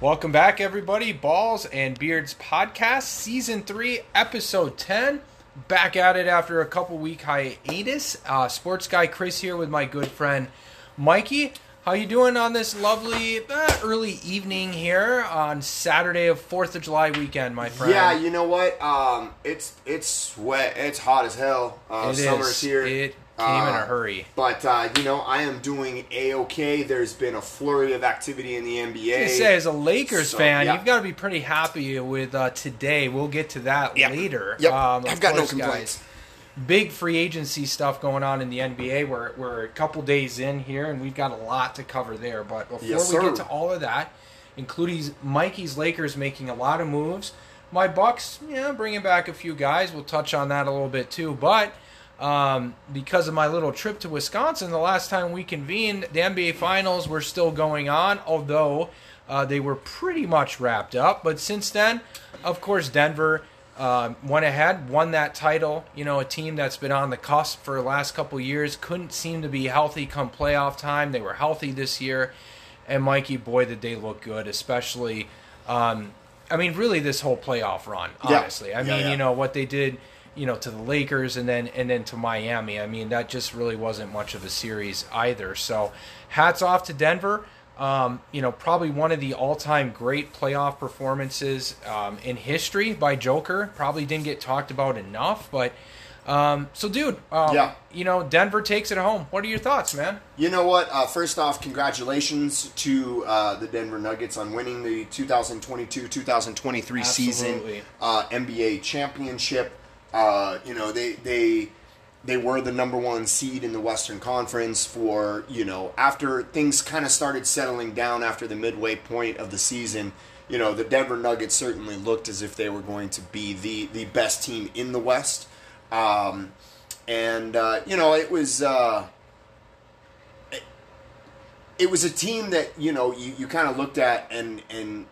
Welcome back, everybody. Balls and Beards podcast, season three, episode 10. Back at it after a couple week hiatus. Uh, sports guy Chris here with my good friend Mikey. How you doing on this lovely uh, early evening here on Saturday of Fourth of July weekend, my friend? Yeah, you know what? Um, it's it's wet. It's hot as hell. Uh, It summer's is. here. It came in a Uh, hurry. But uh, you know, I am doing a okay. There's been a flurry of activity in the NBA. I say, as a Lakers So, fan, yeah. you've got to be pretty happy with uh, today. We'll get to that Yep. later. Yep. Um, I've got no complaints. Guys, big free agency stuff going on in the NBA. We're, we're a couple days in here, and we've got a lot to cover there. But before Yes, we get to all of that, including Mikey's Lakers making a lot of moves, my Bucks, yeah, bringing back a few guys. We'll touch on that a little bit too. But um, because of my little trip to Wisconsin, the last time we convened, the NBA Finals were still going on, although uh, they were pretty much wrapped up. But since then, of course, Denver um, went ahead, won that title. You know, a team that's been on the cusp for the last couple years couldn't seem to be healthy come playoff time. They were healthy this year, and Mikey, boy, did they look good, especially. Um, I mean, really, this whole playoff run. Yeah. Honestly, I Yeah, mean, yeah. you know what they did you know, to the Lakers and then and then to Miami. I mean, that just really wasn't much of a series either. So, hats off to Denver. Um, you know, probably one of the all-time great playoff performances um, in history by Joker. Probably didn't get talked about enough, but um, so, dude, um, Yeah. you know, Denver takes it home. What are your thoughts, man? You know what? Uh, first off, congratulations to uh, the Denver Nuggets on winning the 2022-2023 season uh, NBA championship. Uh, you know they they they were the number one seed in the Western Conference for you know after things kind of started settling down after the midway point of the season. You know the Denver Nuggets certainly looked as if they were going to be the the best team in the West. Um, and uh, you know it was. Uh, it was a team that you know you, you kind of looked at and and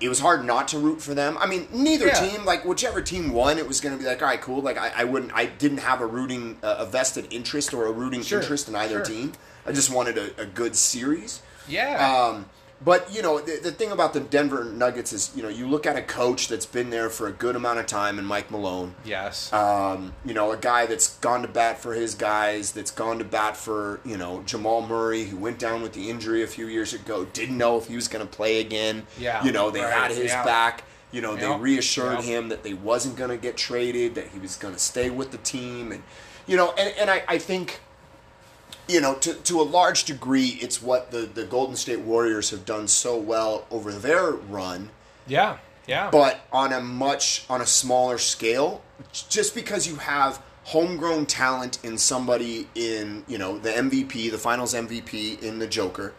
it was hard not to root for them. I mean, neither Yeah. team, like whichever team won, it was going to be like, all right, cool. Like I, I wouldn't, I didn't have a rooting, uh, a vested interest or a rooting Sure, interest in either sure. team. I just wanted a, a good series. Yeah. Um, but you know, the, the thing about the Denver Nuggets is, you know, you look at a coach that's been there for a good amount of time, and Mike Malone. yes. Um, you know, a guy that's gone to bat for his guys, that's gone to bat for, you know, Jamal Murray, who went down with the injury a few years ago, didn't know if he was going to play again. Yeah, You know, they right, had his yeah. back. You know, Yeah, they reassured yeah. him that they wasn't going to get traded, that he was going to stay with the team. And, you know, and, and I, I think, you know, to, to a large degree, it's what the, the Golden State Warriors have done so well over their run yeah. Yeah. but on a much on a smaller scale just because you have homegrown talent in somebody in you know the MVP the finals MVP in the Joker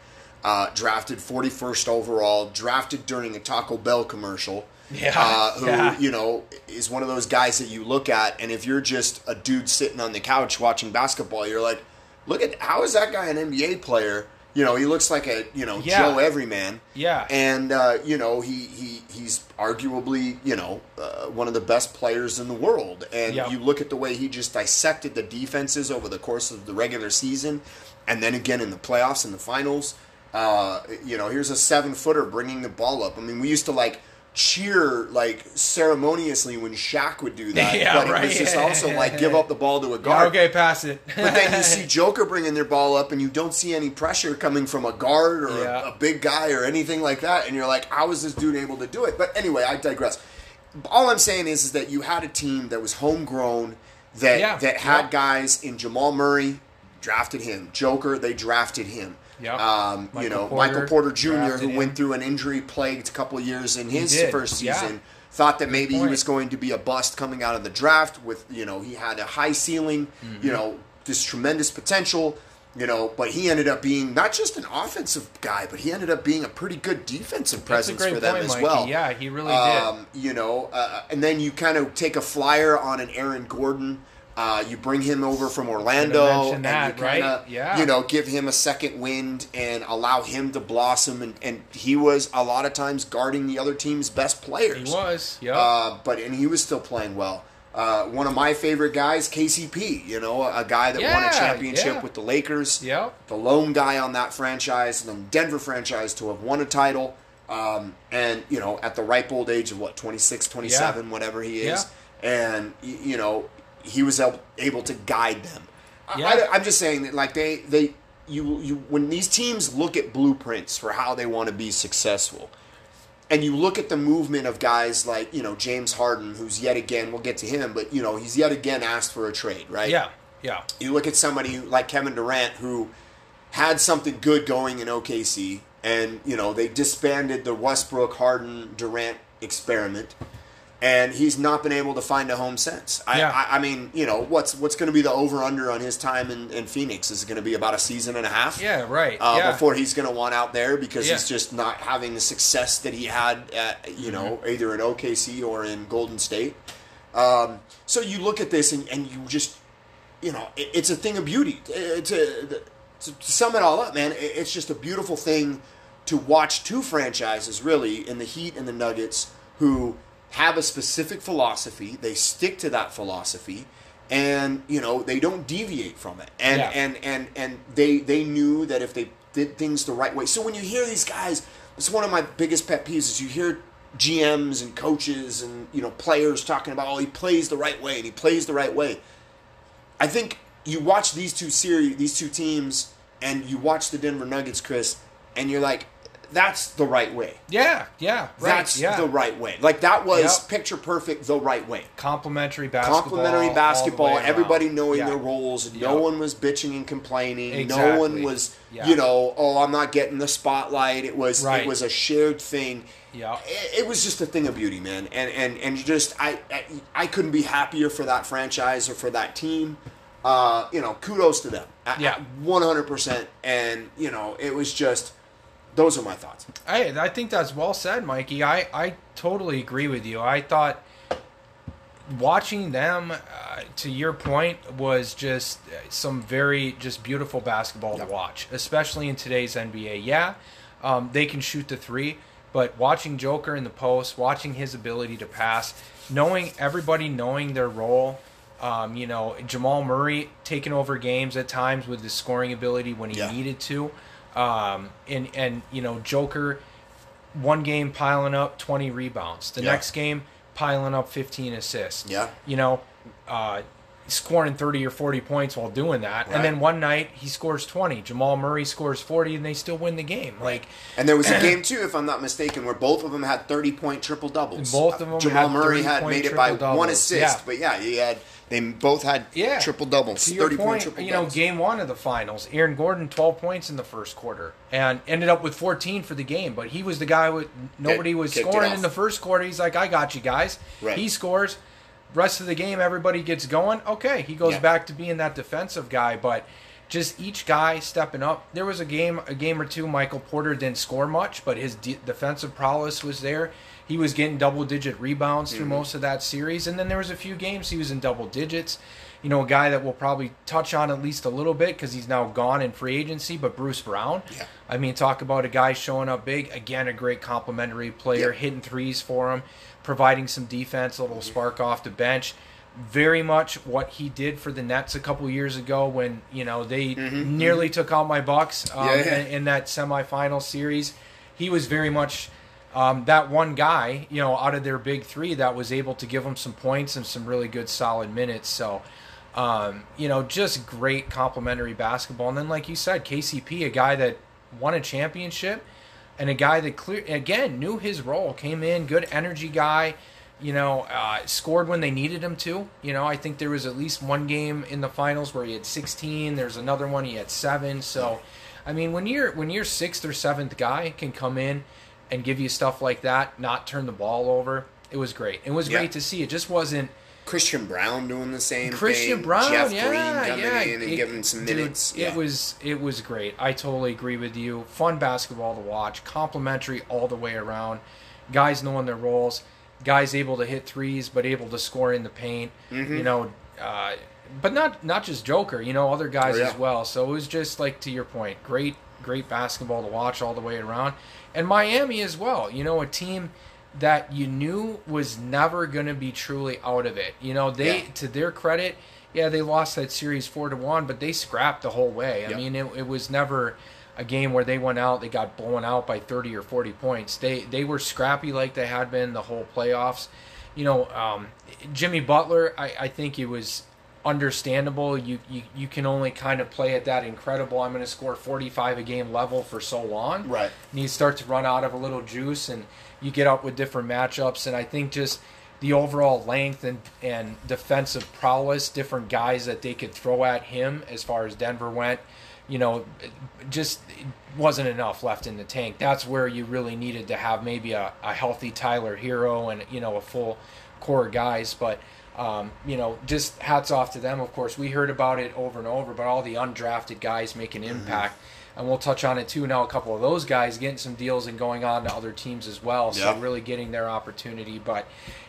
uh, drafted 41st overall drafted during a Taco Bell commercial Yeah, uh, who yeah. you know is one of those guys that you look at and if you're just a dude sitting on the couch watching basketball you're like look at how is that guy an NBA player you know he looks like a you know Yeah. Joe Everyman Yeah. and uh, you know he, he he's arguably you know uh, one of the best players in the world and Yeah. you look at the way he just dissected the defenses over the course of the regular season and then again in the playoffs and the finals uh, you know here's a seven footer bringing the ball up i mean we used to like cheer like ceremoniously when Shaq would do that Yeah, but it right. was just also like give up the ball to a Yeah, guard okay, pass it. but then you see Joker bringing their ball up, and you don't see any pressure coming from a guard or Yeah. a, a big guy or anything like that. And you're like, how is this dude able to do it? But anyway, I digress. All I'm saying is, is that you had a team that was homegrown, that Yeah, that had yeah. guys in Jamal Murray, drafted him. Joker, they drafted him. Yep. Um, you know, Porter Michael Porter Jr., who went through an injury plagued couple years in his did, first yeah. season. Thought that maybe he was going to be a bust coming out of the draft with, you know, he had a high ceiling, Mm-hmm. you know, this tremendous potential, you know, but he ended up being not just an offensive guy, but he ended up being a pretty good defensive presence for them point, as Mikey. well. Yeah, he really did. Um, you know, uh, and then you kind of take a flyer on an Aaron Gordon. Uh, you bring him over from Orlando, and that, you kind of, right? Yeah. you know, give him a second wind and allow him to blossom. And, and he was a lot of times guarding the other team's best players. He was. yeah. Uh, but and he was still playing well. Uh, one of my favorite guys, KCP. You know, a, a guy that won a championship yeah. with the Lakers. Yep. The lone guy on that franchise, the Denver franchise, to have won a title. Um, and you know, at the ripe old age of what 26, 27, whatever he is, and you know, he was able, to guide them. Yeah. I, am just saying that like they they you you when these teams look at blueprints for how they want to be successful, and you look at the movement of guys like you know James Harden, who's yet again we'll get to him, but you know he's yet again asked for a trade, right? Yeah, yeah, You look at somebody like Kevin Durant who had something good going in OKC, and you know they disbanded the Westbrook Harden Durant experiment, and he's not been able to find a home since. I, Yeah. I, I mean, you know what's what's going to be the over under on his time in, in Phoenix? Is it going to be about a season and a half? yeah. Right. Uh, yeah. Before he's going to want out there because Yeah. he's just not having the success that he had at you know Mm-hmm. either in OKC or in Golden State. Um, so you look at this and, and you just you know it, it's a thing of beauty. To, to, to sum it all up, man, it, it's just a beautiful thing to watch two franchises really in the Heat and the Nuggets who have a specific philosophy. They stick to that philosophy. And you know they don't deviate from it, and Yeah. and and and they they knew that if they did things the right way. So when you hear these guys, it's one of my biggest pet peeves is you hear GMs and coaches and you know players talking about oh he plays the right way and he plays the right way. I think you watch these two series, these two teams, and you watch the Denver Nuggets, Chris, and you're like, that's the right way. yeah, yeah. Right. That's yeah. the right way. Like that was Yep. picture perfect, the right way. Complimentary basketball. Complimentary basketball, everybody knowing Yeah. their roles, and no one was bitching and complaining. No one was, Yeah. you know, oh, I'm not getting the spotlight. It was, Right. it was a shared thing. Yeah. It, it was just a thing of beauty, man. And and and you just, I, I, I couldn't be happier for that franchise or for that team. Uh, you know, kudos to them. Yeah. one hundred percent. And you know, it was just, those are my thoughts. I I think that's well said, Mikey. I I totally agree with you. I thought watching them, uh, to your point, was just uh, some very just beautiful basketball Yep. to watch, especially in today's NBA. Yeah, um, they can shoot the three, but watching Joker in the post, watching his ability to pass, knowing everybody knowing their role. Um, you know, Jamal Murray taking over games at times with his scoring ability when he Yeah. needed to. Um, and, and, you know, Joker, one game piling up 20 rebounds. The Yeah. next game, piling up 15 assists. Yeah. You know, uh, scoring 30 or 40 points while doing that. Right. And then one night, he scores 20. Jamal Murray scores 40, and they still win the game. Like, And there was a game too, if I'm not mistaken, where both of them had 30 point triple doubles. Both of them Jamal had Murray had made it by triple-doubles. one assist, Yeah. but yeah, he had they both had Yeah. triple doubles, to your 30 point you know, doubles. game one of the finals, Aaron Gordon, 12 points in the first quarter, and ended up with 14 for the game. But he was the guy with nobody was kicked scoring in the first quarter. He's like, I got you guys. Right. He scores. Rest of the game, everybody gets going. Okay, he goes Yeah. back to being that defensive guy, but just each guy stepping up. There was a game, a game or two. Michael Porter didn't score much, but his de- defensive prowess was there. He was getting double-digit rebounds through Mm-hmm. most of that series, and then there was a few games he was in double digits. You know, a guy that we'll probably touch on at least a little bit because he's now gone in free agency, but Bruce Brown. Yeah. I mean, talk about a guy showing up big. Again, a great complimentary player, hitting threes for him, providing some defense, a little spark off the bench. Very much what he did for the Nets a couple years ago when you know they nearly took out my Bucks um, Mm-hmm, yeah. In, in that semifinal series. He was very much um, that one guy, you know, out of their big three that was able to give them some points and some really good solid minutes. So, um, you know, just great complimentary basketball. And then, like you said, KCP, a guy that won a championship and a guy that clear again knew his role, came in, good energy guy. You know, uh, scored when they needed him to. You know, I think there was at least one game in the finals where he had 16. There's another one he had seven. So, I mean, when you're when your sixth or seventh guy can come in and give you stuff like that, not turn the ball over, it was great. It was Yeah. great to see. It just wasn't Christian Braun doing the same thing. Christian thing. Braun, Jeff yeah, Green coming yeah, in and it- giving some dude, minutes. It Yeah. was it was great. I totally agree with you. Fun basketball to watch, complimentary all the way around. Guys knowing their roles, guys able to hit threes but able to score in the paint. Mm-hmm. You know, uh, but not not just Joker. You know, other guys Oh, yeah. as well. So it was just like to your point, great great basketball to watch all the way around, and Miami as well. You know, a team that you knew was never going to be truly out of it. You know, they Yeah. to their credit, yeah, they lost that series four to one, but they scrapped the whole way. I Yep. mean, it, it was never a game where they went out, they got blown out by 30 or 40 points. They they were scrappy like they had been the whole playoffs. You know, um, Jimmy Butler, I, I think it was understandable. You, you you can only kind of play at that incredible. I'm going to score 45 a game level for so long. Right. And you start to run out of a little juice, and you get up with different matchups. And I think just the overall length and and defensive prowess, different guys that they could throw at him as far as Denver went. You know, just wasn't enough left in the tank. That's where you really needed to have maybe a, a healthy Tyler Herro and you know a full core guys, but um, you know, just hats off to them. Of course, we heard about it over and over, but all the undrafted guys make an impact, mm-hmm. and we'll touch on it too. Now, a couple of those guys getting some deals and going on to other teams as well, so Yep. really getting their opportunity. But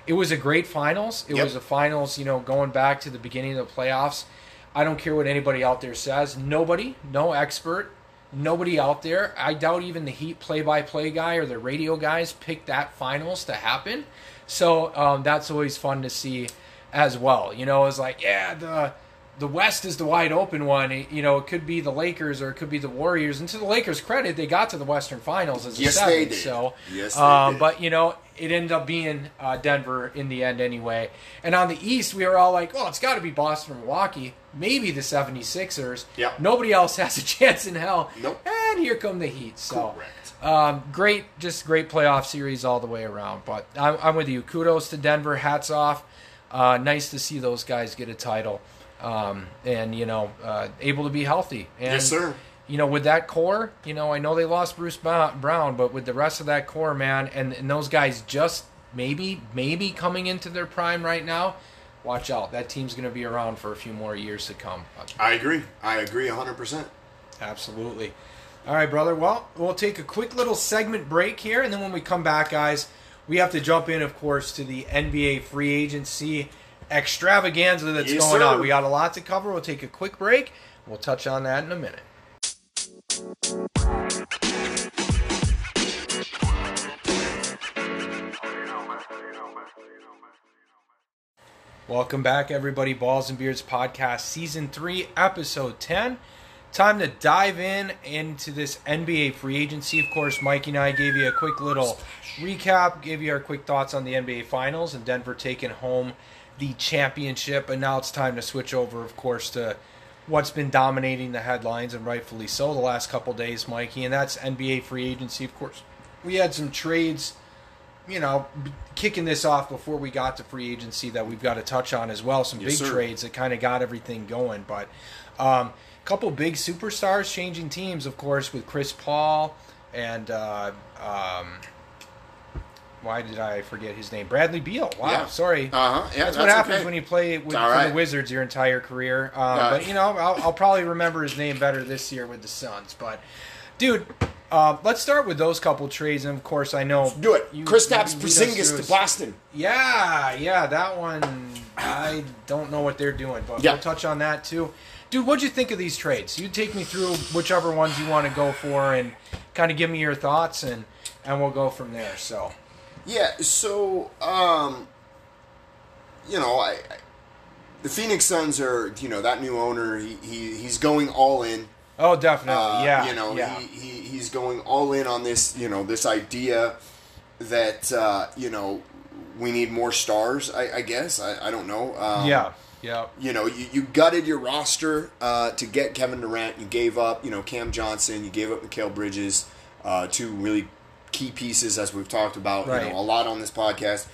it was a great finals. It Yep. was a finals, you know, going back to the beginning of the playoffs. I don't care what anybody out there says. Nobody, no expert, nobody out there. I doubt even the Heat play-by-play guy or the radio guys picked that finals to happen. So um, that's always fun to see as well. You know, it's like yeah, the the West is the wide open one. It- you know, it could be the Lakers or it could be the Warriors. And to the Lakers' credit, they got to the Western Finals as a Yes, seven. they did. So, Yes, they um, did. but you know, it ended up being uh, Denver in the end anyway. And on the East, we were all like, oh, it's got to be Boston or Milwaukee. Maybe the 76ers. Yep. Nobody else has a chance in hell. Nope. And here come the Heat. So, Correct. um, great, just great playoff series all the way around. But I'm, I'm with you. Kudos to Denver. Hats off. Uh, nice to see those guys get a title, um, and you know, uh, able to be healthy. And, Yes, sir. You know, with that core, you know, I know they lost Bruce Brown, but with the rest of that core, man, and, and those guys just maybe, maybe coming into their prime right now. Watch out. That team's going to be around for a few more years to come. I agree. I agree 100%. Absolutely. All right, brother. Well, we'll take a quick little segment break here, and then when we come back, guys, we have to jump in, of course, to the NBA free agency extravaganza that's Yes, going sir. on. We got a lot to cover. We'll take a quick break. We'll touch on that in a minute. Welcome back, everybody. Balls and Beards Podcast, Season 3, Episode 10. Time to dive in into this NBA free agency. Of course, Mikey and I gave you a quick little recap, gave you our quick thoughts on the NBA Finals and Denver taking home the championship. And now it's time to switch over, of course, to what's been dominating the headlines, and rightfully so, the last couple days, Mikey, and that's NBA free agency. Of course, we had some trades you know, kicking this off before we got to free agency that we've got to touch on as well. Some Yes, big sir. trades that kind of got everything going. But um, a couple big superstars changing teams, of course, with Chris Paul and uh, um, why did I forget his name? Bradley Beal. Wow, Yeah. sorry. Uh-huh. Yeah, that's, what happens okay. when you play with for right. the Wizards your entire career. Um, Uh, but you know, I'll, I'll probably remember his name better this year with the Suns. But dude, uh, let's start with those couple trades. And of course, I know Do it. you- Kristaps Porzingis to. Boston. Yeah, yeah, that one. I don't know what they're doing, but Yeah. we'll touch on that too. Dude, what'd you think of these trades? You take me through whichever ones you want to go for, and kind of give me your thoughts, and and we'll go from there. So, Yeah, so um, you know, I, I the Phoenix Suns are you know that new owner. He, he he's going all in. oh, definitely, Uh, yeah, you know, yeah, he, he he's going all in on this. You know, this idea that uh, you know we need more stars. I, I guess I, I don't know. Um, yeah, yeah, you know, you, you gutted your roster uh, to get Kevin Durant. You gave up, you know, Cam Johnson. You gave up Mikal Bridges, uh, two really key pieces, as we've talked about, Right. you know, a lot on this podcast.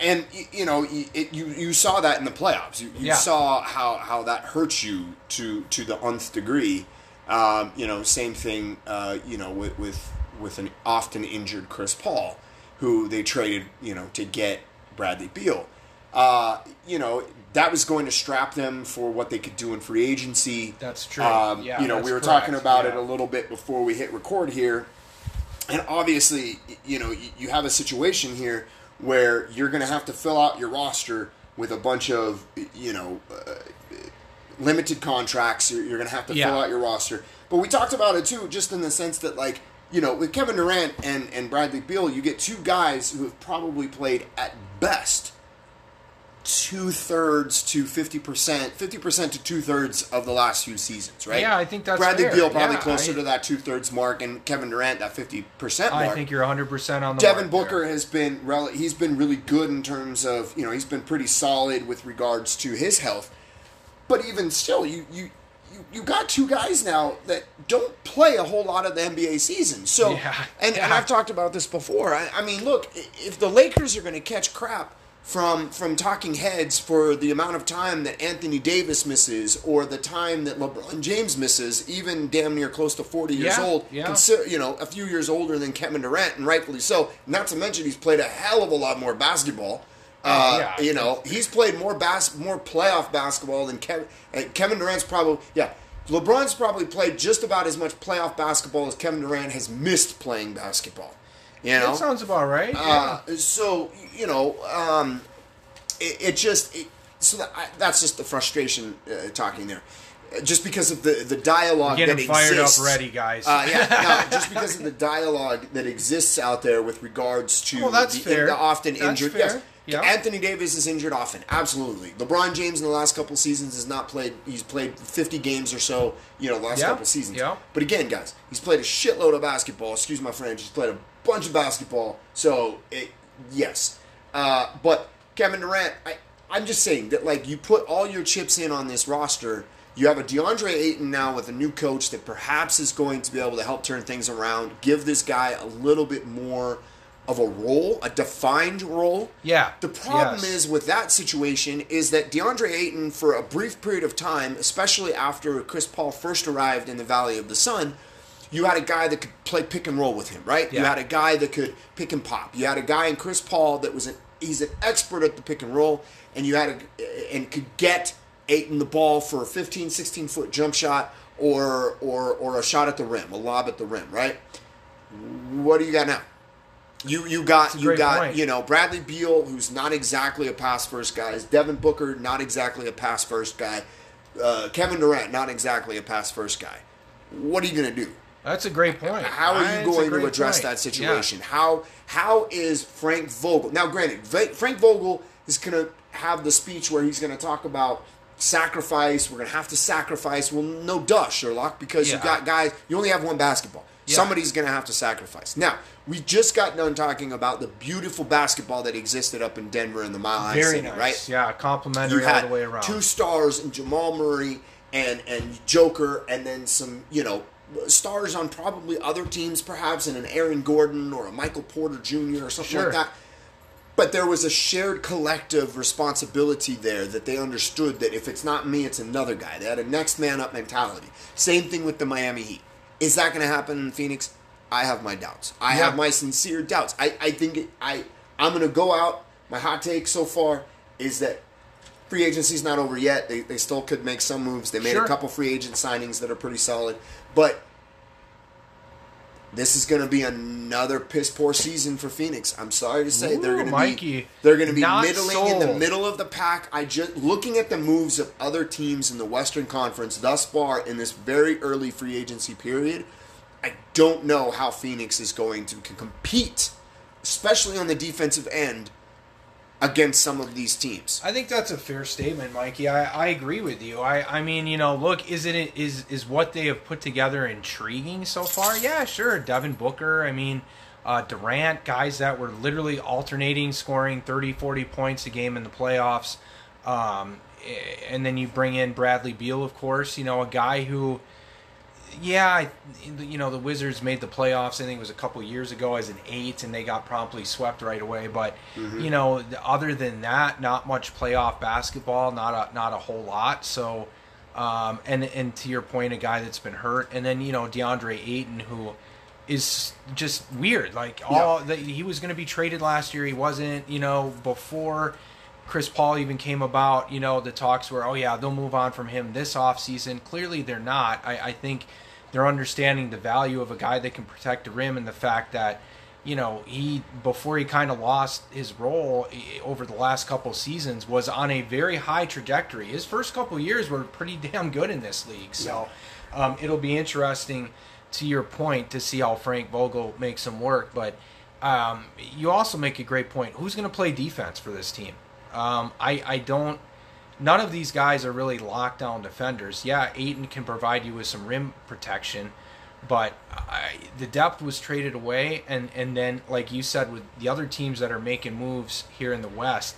And you know, it, you you saw that in the playoffs. You, you Yeah. saw how, how that hurts you to to the nth degree. Um, you know, same thing. Uh, you know, with with with an often injured Chris Paul, who they traded, you know, to get Bradley Beal. Uh, you know, that was going to strap them for what they could do in free agency. That's true. Um, Yeah, you know, we were correct. talking about it a little bit before we hit record here. And obviously, you know, you, you have a situation here where you're going to have to fill out your roster with a bunch of, you know, uh, limited contracts. You're, you're going to have to Yeah. fill out your roster. But we talked about it too, just in the sense that, like, you know, with Kevin Durant and, and Bradley Beal, you get two guys who have probably played at best two thirds to fifty percent, fifty percent to two thirds of the last few seasons, right? Yeah, I think that's Bradley fair. Beal probably Yeah, closer I- to that two thirds mark, and Kevin Durant that fifty percent mark. I think you're 100 percent on the Devin Booker there. has been rel- he's been really good in terms of you know he's been pretty solid with regards to his health, but even still, you you. You, you got two guys now that don't play a whole lot of the NBA season. So, Yeah, and, and. I've talked about this before. I, I mean, look, if the Lakers are going to catch crap from from talking heads for the amount of time that Anthony Davis misses, or the time that LeBron James misses, even damn near close to forty years Yeah, old, yeah. consider you know a few years older than Kevin Durant, and rightfully so. Not to mention he's played a hell of a lot more basketball. Uh, yeah. you know, he's played more bas- more playoff basketball than Kevin. Uh, Kevin Durant's probably yeah. LeBron's probably played just about as much playoff basketball as Kevin Durant has missed playing basketball. You know, That sounds about right. uh, so you know, um, it, it just it, so that, I, that's just the frustration uh, talking there. Just because of the the dialogue Getting that fired exists, up ready, guys. Uh, yeah, no, just because of the dialogue that exists out there with regards to Well, that's the, fair. the often That's injured. fair. Yes, Yeah. Anthony Davis is injured often. Absolutely. LeBron James in the last couple seasons has not played. He's played 50 games or so. You know, the last Yeah, couple seasons. yeah. But again, guys, he's played a shitload of basketball. Excuse my French. He's played a bunch of basketball. So, it, yes. Uh, but Kevin Durant, I, I'm just saying that, like, you put all your chips in on this roster. You have a DeAndre Ayton now with a new coach that perhaps is going to be able to help turn things around, give this guy a little bit more of a role, a defined role. Yeah, The problem yes. is with that situation is that DeAndre Ayton, for a brief period of time, especially after Chris Paul first arrived in the Valley of the Sun, you had a guy that could play pick and roll with him, right? You had a guy that could pick and pop. You had a guy in Chris Paul that was an he's an expert at the pick and roll, and you had a and could get Ayton the ball for a 15, 16 foot jump shot or or or a shot at the rim, a lob at the rim, right? What do you got now? You you got you got point. you know Bradley Beal, who's not exactly a pass first guy. Devin Booker, not exactly a pass first guy. Uh, Kevin Durant, not exactly a pass first guy. What are you going to do? That's a great point. How are you going to address point. that situation? How how is Frank Vogel? Now, granted, Frank Vogel is going to have the speech where he's going to talk about sacrifice. We're going to have to sacrifice. Well, no duh, Sherlock, because you Yeah. got guys. You only have one basketball. Yeah. Somebody's going to have to sacrifice. Now, we just got done talking about the beautiful basketball that existed up in Denver in the Mile High Very City, nice. right? Yeah, complimentary you all the way around. two stars in Jamal Murray and and Joker, and then some you know stars on probably other teams, perhaps, and an Aaron Gordon or a Michael Porter Jr. or something Sure. like that. But there was a shared collective responsibility there that they understood that if it's not me, it's another guy. They had a next man up mentality. Same thing with the Miami Heat. Is that going to happen in Phoenix? I have my doubts. I Yeah. have my sincere doubts. I, I think it, I I'm going to go out. My hot take so far is that free agency's not over yet. They, they still could make some moves. They made Sure. a couple free agent signings that are pretty solid. But this is going to be another piss poor season for Phoenix. I'm sorry to say they're going to be they're going to be middling in the middle of the pack. I just looking at the moves of other teams in the Western Conference thus far in this very early free agency period. I don't know how Phoenix is going to compete, especially on the defensive end, against some of these teams. I think that's a fair statement, Mikey. I, I agree with you. I, I mean, you know, look, isn't it is is what they have put together intriguing so far? Yeah, sure. Devin Booker, I mean, uh, Durant, guys that were literally alternating scoring 30, 40 points a game in the playoffs. Um, eh, and then you bring in Bradley Beal, of course, you know, a guy who yeah, I, you know the Wizards made the playoffs. I think it was a couple years ago as an eight, and they got promptly swept right away. But you know, other than that, not much playoff basketball, not a not a whole lot. So, um, and and to your point, a guy that's been hurt, and then you know DeAndre Ayton, who is just weird. Like all the, he was going to be traded last year, he wasn't. You know, before Chris Paul even came about, you know, the talks were, oh yeah, they'll move on from him this offseason. Clearly they're not. I, I think they're understanding the value of a guy that can protect the rim and the fact that, you know, he before he kind of lost his role over the last couple seasons was on a very high trajectory. His first couple years were pretty damn good in this league. So um, it'll be interesting to your point to see how Frank Vogel makes him work, but um, you also make a great point. Who's going to play defense for this team? Um, I I don't. None of these guys are really lockdown defenders. Yeah, Ayton can provide you with some rim protection, but I, the depth was traded away, and and then like you said, with the other teams that are making moves here in the West,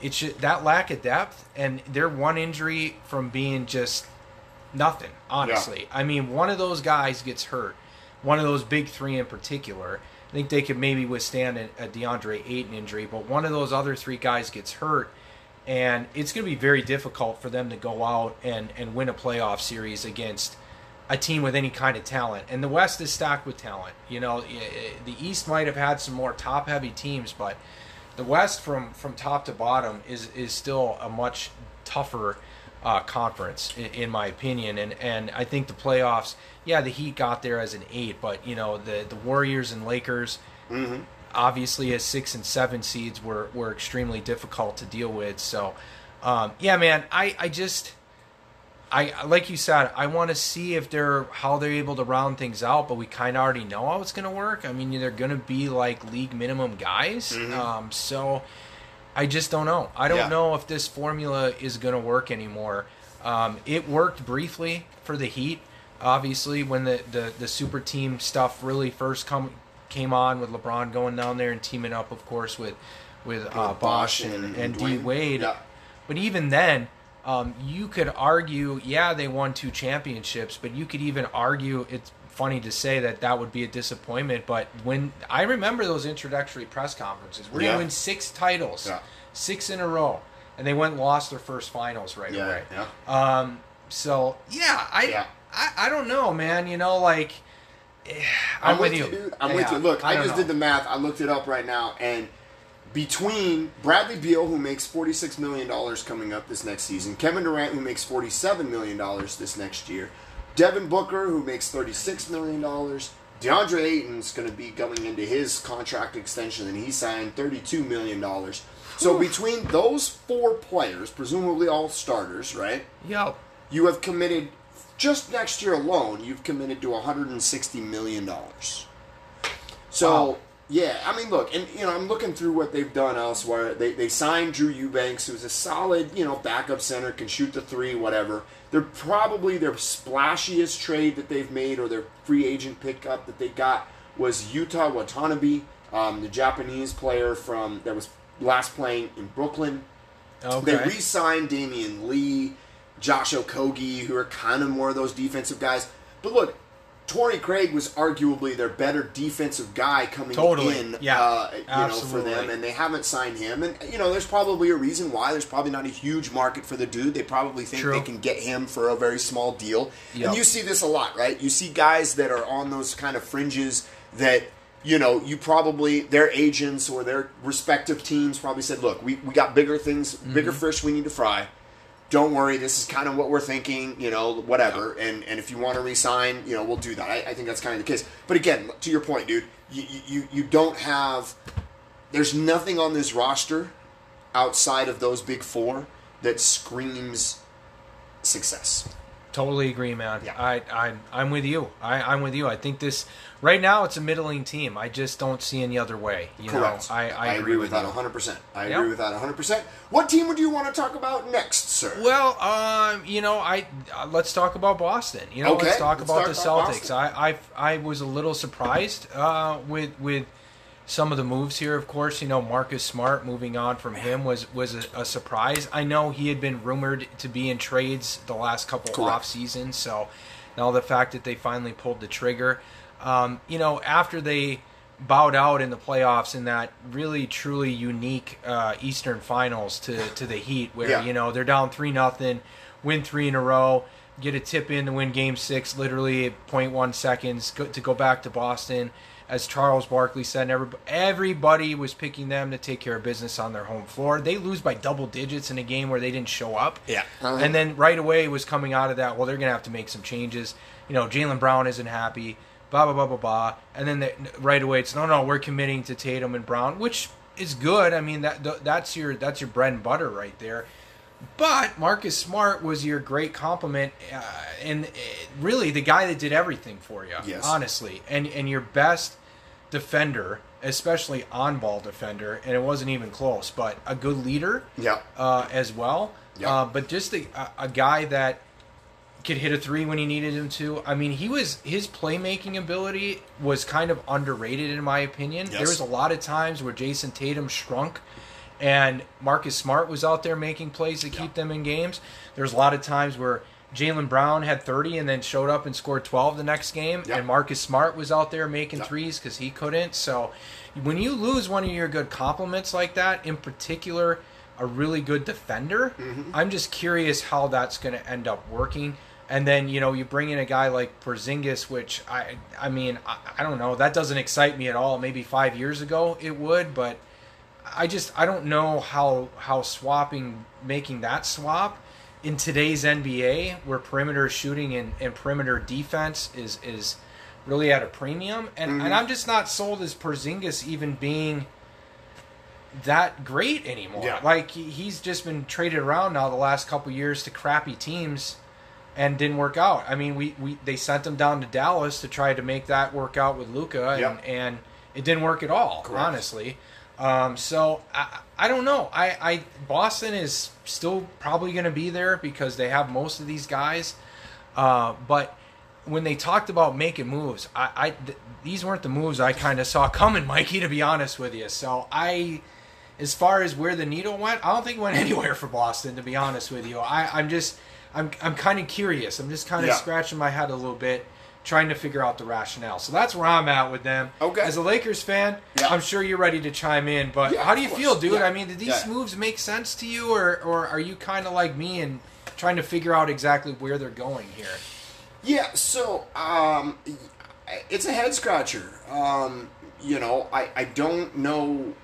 it's just, that lack of depth, and they're one injury from being just nothing. Honestly, I mean, one of those guys gets hurt, one of those big three in particular. I think they could maybe withstand a, a DeAndre Ayton injury, but one of those other three guys gets hurt, and it's going to be very difficult for them to go out and and win a playoff series against a team with any kind of talent. And the West is stacked with talent. You know, the East might have had some more top heavy teams, but the West from from top to bottom is is still a much tougher uh, conference in, in, my opinion. And and I think the playoffs, yeah, the Heat got there as an eight, but you know the the Warriors and Lakers. Mm-hmm. Obviously, as six and seven seeds were were extremely difficult to deal with. So, um, yeah, man, I I just I like you said, I want to see if they're how they're able to round things out, but we kind of already know how it's going to work. I mean, they're going to be like league minimum guys, Mhm. um, so I just don't know. I don't Yeah. know if this formula is going to work anymore. Um, it worked briefly for the Heat, obviously, when the, the, the super team stuff really first come came on with LeBron going down there and teaming up, of course, with with uh, Bosh and, and D. Wade. Yeah. But even then, um, you could argue, yeah, they won two championships, but you could even argue it's funny to say that that would be a disappointment. But when I remember those introductory press conferences, we're Yeah. going to win six titles, Yeah. six in a row, and they went and lost their first finals right Yeah, away. yeah. Um, so yeah, I, Yeah. I I don't know, man. You know, like eh, I'm, with you, dude. I'm with you. Look, I, don't just know. did the math. I looked it up right now, and between Bradley Beal, who makes forty-six million dollars coming up this next season, Kevin Durant, who makes forty-seven million dollars this next year, Devin Booker, who makes thirty-six million dollars. DeAndre Ayton's going to be going into his contract extension, and he signed thirty-two million dollars. So between those four players, presumably all starters, right? Yo, you have committed just next year alone you've committed to 160 million dollars. So Wow. yeah i mean look and you know i'm looking through what they've done elsewhere. They, they signed drew eubanks who's a solid you know backup center can shoot the three whatever. They're probably their splashiest trade that they've made or their free agent pickup that they got was Yuta Watanabe um, the japanese player from that was last playing in brooklyn. Okay, they re-signed Damion Lee, Josh Okogie, who are kind of more of those defensive guys. But look, Torrey Craig was arguably their better defensive guy coming Totally. in, Yeah. uh, you know, for them, and they haven't signed him. And you know, there's probably a reason why. There's probably not a huge market for the dude. They probably think True. they can get him for a very small deal. Yep. And you see this a lot, right? You see guys that are on those kind of fringes that you know, you probably their agents or their respective teams probably said, "Look, we, we got bigger things, bigger fish we need to fry. Don't worry, this is kind of what we're thinking. You know, whatever. And and if you want to resign, you know, we'll do that. I, I think that's kind of the case. But again, to your point, dude, you you you don't have. There's nothing on this roster outside of those big four that screams success. Totally agree, man. Yeah. I, I, I'm with you. I, I'm with you. I think this right now it's a middling team. I just don't see any other way. You Correct. Know? I, I, agree with that you. 100%. I Yep. agree with that 100%. What team would you want to talk about next, sir? Well, um, you know, I uh, let's talk about Boston. You know, Okay, let's talk let's about talk the about Celtics. Boston. I, I, I was a little surprised uh, with with some of the moves here. Of course, you know, Marcus Smart moving on from him was was a, a surprise. I know he had been rumored to be in trades the last couple Correct. off seasons. So now the fact that they finally pulled the trigger, um, you know, after they bowed out in the playoffs in that really truly unique uh, Eastern Finals to to the Heat, where Yeah. you know they're down three nothing, win three in a row, get a tip in to win Game Six, literally at 0.1 seconds go, to go back to Boston. As Charles Barkley said, everybody, everybody was picking them to take care of business on their home floor. They lose by double digits in a game where they didn't show up. Yeah. Uh-huh. And then right away was coming out of that. Well, they're going to have to make some changes. You know, Jaylen Brown isn't happy. Blah blah blah blah blah. And then they, right away it's no no we're committing to Tatum and Brown, which is good. I mean that that's your that's your bread and butter right there. But Marcus Smart was your great compliment, uh, and uh, really the guy that did everything for you. Yes. honestly, and and your best defender especially on ball defender, and it wasn't even close. But a good leader, Yeah. uh, as well. Yeah. Uh, but just a, a- a guy that could hit a three when he needed him to. I mean, he was his playmaking ability was kind of underrated in my opinion. Yes. There was a lot of times where Jayson Tatum shrunk, and Marcus Smart was out there making plays to keep them in games. There's a lot of times where Jaylen Brown had 30 and then showed up and scored 12 the next game, Yeah. and Marcus Smart was out there making Yeah. threes because he couldn't. So when you lose one of your good compliments like that, in particular, a really good defender, Mm-hmm. I'm just curious how that's going to end up working. And then you know you bring in a guy like Porzingis, which I I mean I, I don't know that doesn't excite me at all. Maybe five years ago it would, but I just I don't know how how swapping making that swap in today's NBA where perimeter shooting and, and perimeter defense is is really at a premium and, mm-hmm. and I'm just not sold as Porzingis even being that great anymore. Yeah. Like he, he's just been traded around now the last couple years to crappy teams and didn't work out. I mean, we, we they sent him down to Dallas to try to make that work out with Luka, and, Yep. and it didn't work at all, Correct. honestly. Um, so I, I don't know. I, I Boston is still probably going to be there because they have most of these guys. Uh, but when they talked about making moves, I, I th- these weren't the moves I kind of saw coming, Mikey. To be honest with you, so I, as far as where the needle went, I don't think it went anywhere for Boston. To be honest with you, I, I'm just, I'm, I'm kind of curious. I'm just kind of Yeah. scratching my head a little bit, trying to figure out the rationale. So that's where I'm at with them. Okay. As a Lakers fan, Yeah. I'm sure you're ready to chime in. But Yeah, how do you feel, dude? Yeah. I mean, did these moves make sense to you, or, or are you kind of like me and trying to figure out exactly where they're going here? Yeah, so um, it's a head scratcher. Um, you know, I, I don't know.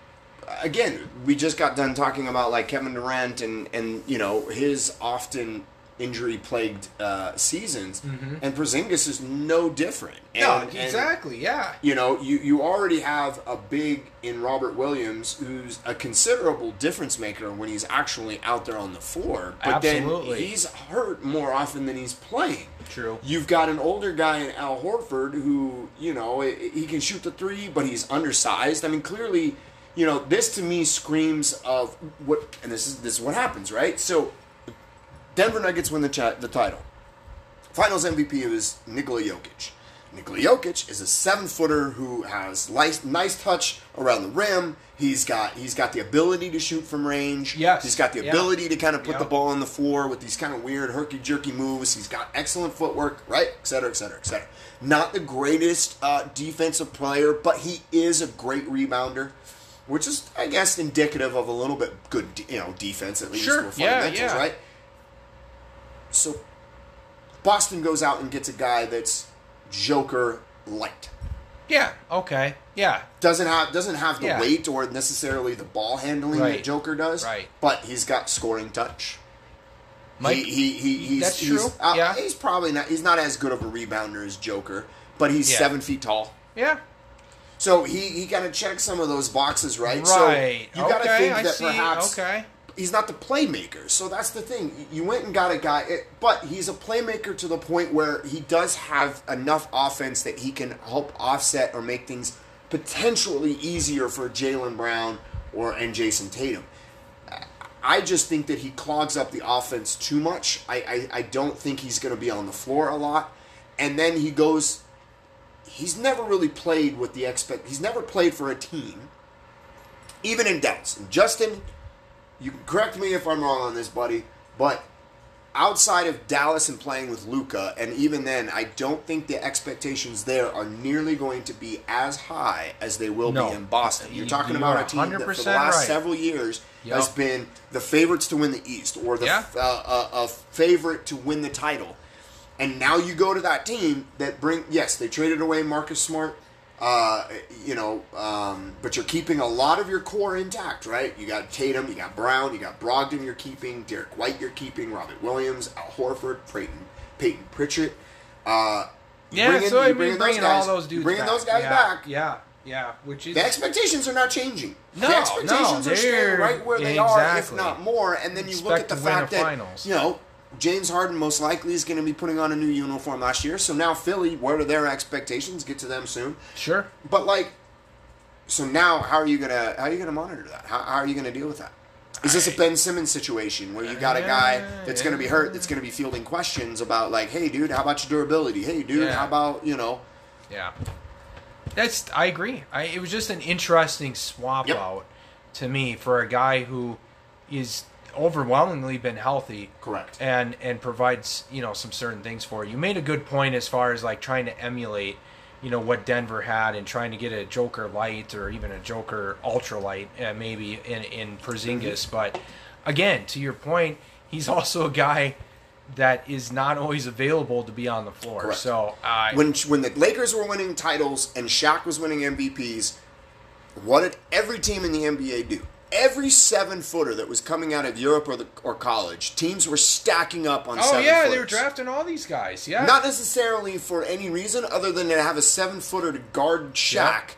Again, we just got done talking about like Kevin Durant and and you know his often injury plagued uh, seasons, and Porzingis is no different. And, No, and, exactly. Yeah. you know, you, you already have a big in Robert Williams who's a considerable difference maker when he's actually out there on the floor. But Absolutely. then he's hurt more often than he's playing. True. You've got an older guy in Al Horford who, you know, he can shoot the three, but he's undersized. I mean, clearly, you know, this to me screams of what, and this is this is what happens, right? So, Denver Nuggets win the the title. Finals MVP is Nikola Jokic. Nikola Jokic is a seven footer who has nice, nice touch around the rim. He's got he's got the ability to shoot from range. Yes. He's got the Yeah. ability to kind of put Yeah. the ball on the floor with these kind of weird herky jerky moves. He's got excellent footwork, right? Et cetera, et cetera, et cetera. Not the greatest uh, defensive player, but he is a great rebounder, which is, I guess, indicative of a little bit good, you know, defense at least Sure. Yeah, fundamentals, yeah. right? So Boston goes out and gets a guy that's Joker light. Yeah. Okay. Yeah. Doesn't have doesn't have the Yeah. weight or necessarily the ball handling Right. that Joker does. Right. But he's got scoring touch. Mike- he, he, he he's, That's he's, true. uh, Yeah. He's probably not he's not as good of a rebounder as Joker, but he's Yeah. seven feet tall. Yeah. So he, he kind of checks some of those boxes, right? Right. So you got to okay. think that perhaps Okay. He's not the playmaker. So that's the thing. You went and got a guy, it- but he's a playmaker to the point where he does have enough offense that he can help offset or make things potentially easier for Jaylen Brown or and Jayson Tatum. I just think that he clogs up the offense too much. I, I, I don't think he's going to be on the floor a lot. And then he goes. He's never really played with the expect. He's never played for a team, even in Dallas. And Justin, you can correct me if I'm wrong on this, buddy, but outside of Dallas and playing with Luka, and even then, I don't think the expectations there are nearly going to be as high as they will No. be in Boston. You're talking you about a team that for the 100% last right. several years Yep. has been the favorites to win the East or the Yeah. uh, uh, a favorite to win the title. And now you go to that team that bring yes, they traded away Marcus Smart, uh, you know, um, but you're keeping a lot of your core intact, right? You got Tatum, you got Brown, you got Brogdon, you're keeping Derrick White, you're keeping Robert Williams, Al Horford, Payton, Payton Pritchard. Uh, Yeah. in- so I you mean, bring in bringing guys- all those dudes. bringing back. those guys yeah. back. Yeah. Yeah. Which is The expectations are not changing. No, the no, expectations are they're- staying right where they are, if not more. And then you look at the to win a fact that finals. you know James Harden most likely is going to be putting on a new uniform last year. So now Philly, what are their expectations? Get to them soon. sure. But like, so now how are you gonna how are you gonna monitor that? How, how are you gonna deal with that? Is this a Ben Simmons situation where you got a guy that's going to be hurt, that's going to be fielding questions about like, hey, dude, how about your durability? Hey, dude, Yeah. how about you know? Yeah, that's. I agree. I, it was just an interesting swap Yep. out to me for a guy who is overwhelmingly been healthy Correct. and and provides you know some certain things for you. You made a good point as far as like trying to emulate you know what Denver had and trying to get a Joker light or even a Joker ultra light uh, maybe in in Porzingis. But again, to your point, he's also a guy that is not always available to be on the floor. Correct. So uh, When when the Lakers were winning titles and Shaq was winning MVPs, what did every team in the NBA do? Every seven footer that was coming out of Europe or the, or college, teams were stacking up on. Oh yeah, they were drafting all these guys. Yeah, Not necessarily for any reason other than to have a seven footer to guard Shaq,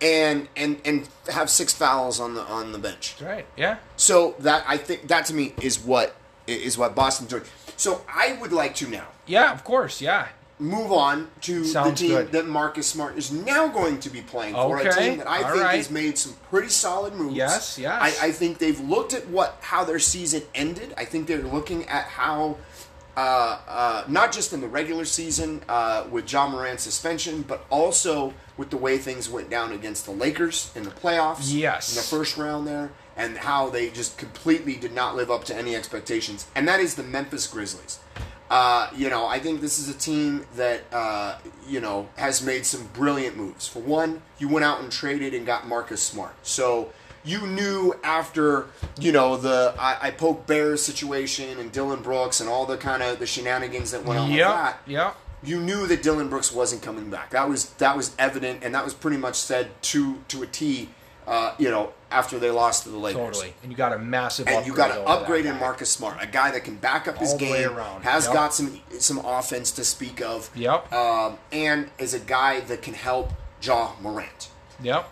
and and and have six fouls on the on the bench. That's right. Yeah, So that I think that to me is what is what Boston doing. So I would like to now yeah, of course. Yeah, move on to Sounds the team good. that Marcus Smart is now going to be playing for. A Okay, team that I all think right. has made some pretty solid moves. Yes, yes. I, I think they've looked at what how their season ended. I think they're looking at how. Uh, uh, not just in the regular season uh, with Ja Morant's suspension, but also with the way things went down against the Lakers in the playoffs, Yes. in the first round there, and how they just completely did not live up to any expectations. And that is the Memphis Grizzlies. Uh, you know, I think this is a team that uh, you know has made some brilliant moves. For one, you went out and traded and got Marcus Smart, so you knew after you know the I, I poke Bears situation and Dillon Brooks and all the kind of the shenanigans that went on with yep, that yep. you knew that Dillon Brooks wasn't coming back. That was that was evident, and that was pretty much said to to a T. Uh, you know, after they lost to the Lakers. Totally. And you got a massive And upgrade you got an upgrade in. Marcus Smart, a guy that can back up his All way game, around. has Yep. got some some offense to speak of, Yep. um, and is a guy that can help Ja Morant. Yep.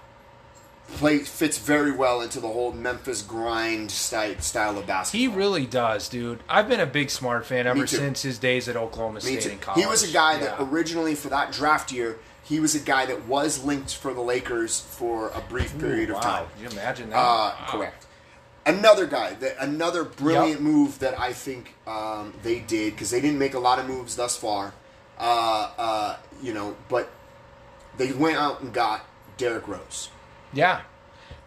Play fits very well into the whole Memphis grind style, style of basketball. He really does, dude. I've been a big Smart fan ever since his days at Oklahoma Me State too. in college. He was a guy that originally for that draft year, he was a guy that was linked for the Lakers for a brief period Ooh, of time. Can you imagine that? Uh, Wow. Correct. Another guy, that another brilliant Yep. move that I think um, they did because they didn't make a lot of moves thus far. Uh, uh, you know, but they went out and got Derrick Rose. Yeah.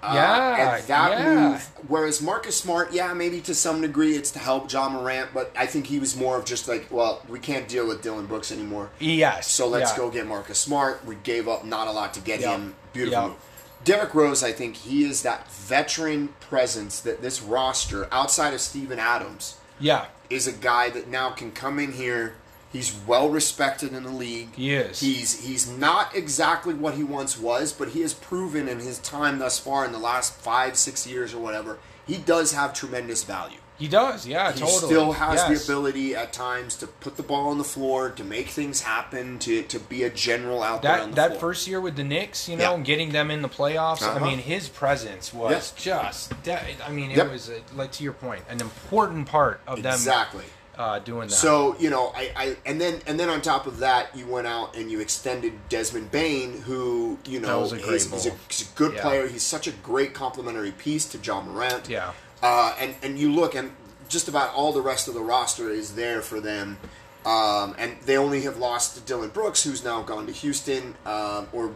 Uh, yeah. and that yeah. move, whereas Marcus Smart, yeah, maybe to some degree it's to help Ja Morant, but I think he was more of just like, well, we can't deal with Dillon Brooks anymore. Yes. So let's yeah. go get Marcus Smart. We gave up not a lot to get Yep. him. Beautiful Yep. move. Derrick Rose, I think he is that veteran presence that this roster, outside of Steven Adams, Yeah. is a guy that now can come in here. He's well respected in the league. He. He's he's not exactly what he once was, but he has proven in his time thus far in the last five, six years or whatever, he does have tremendous value. He does. Yeah. He totally. still has Yes. the ability at times to put the ball on the floor, to make things happen, to, to be a general out there on That the that floor. first year with the Knicks, you know, Yeah. getting them in the playoffs. I Uh-huh. mean, his presence was just. I mean, it Yep. was a, like to your point, an important part of them exactly. Uh, doing that. So you know, I, I and then and then on top of that, you went out and you extended Desmond Bane, who you know was a great is, he's, a, he's a good Yeah. player. He's such a great complementary piece to Ja Morant. Yeah. Uh, and and you look and just about all the rest of the roster is there for them. Um, and they only have lost to Dillon Brooks, who's now gone to Houston, um, or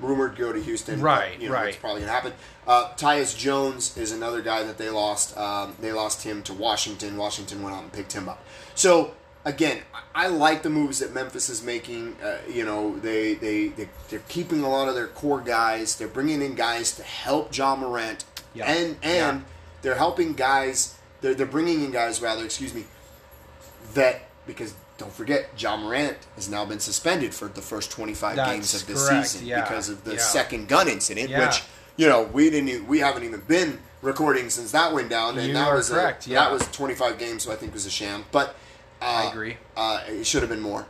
rumored to go to Houston. but, Right, you know, right. It's probably gonna happen. Uh, Tyus Jones is another guy that they lost. Um, they lost him to Washington. Washington went out and picked him up. So again, I like the moves that Memphis is making. Uh, you know, they they they they're keeping a lot of their core guys. They're bringing in guys to help Ja Morant, Yeah. and and Yeah. they're helping guys. They're they're bringing in guys rather. Excuse me. That because. Don't forget, Ja Morant has now been suspended for the first 25 That's games of correct, season yeah, because of the yeah. second gun incident, Yeah. which you know we didn't we haven't even been recording since that went down and You that was correct, a, yeah. that was 25 games so i think was a sham but uh, I agree. uh, it should have been more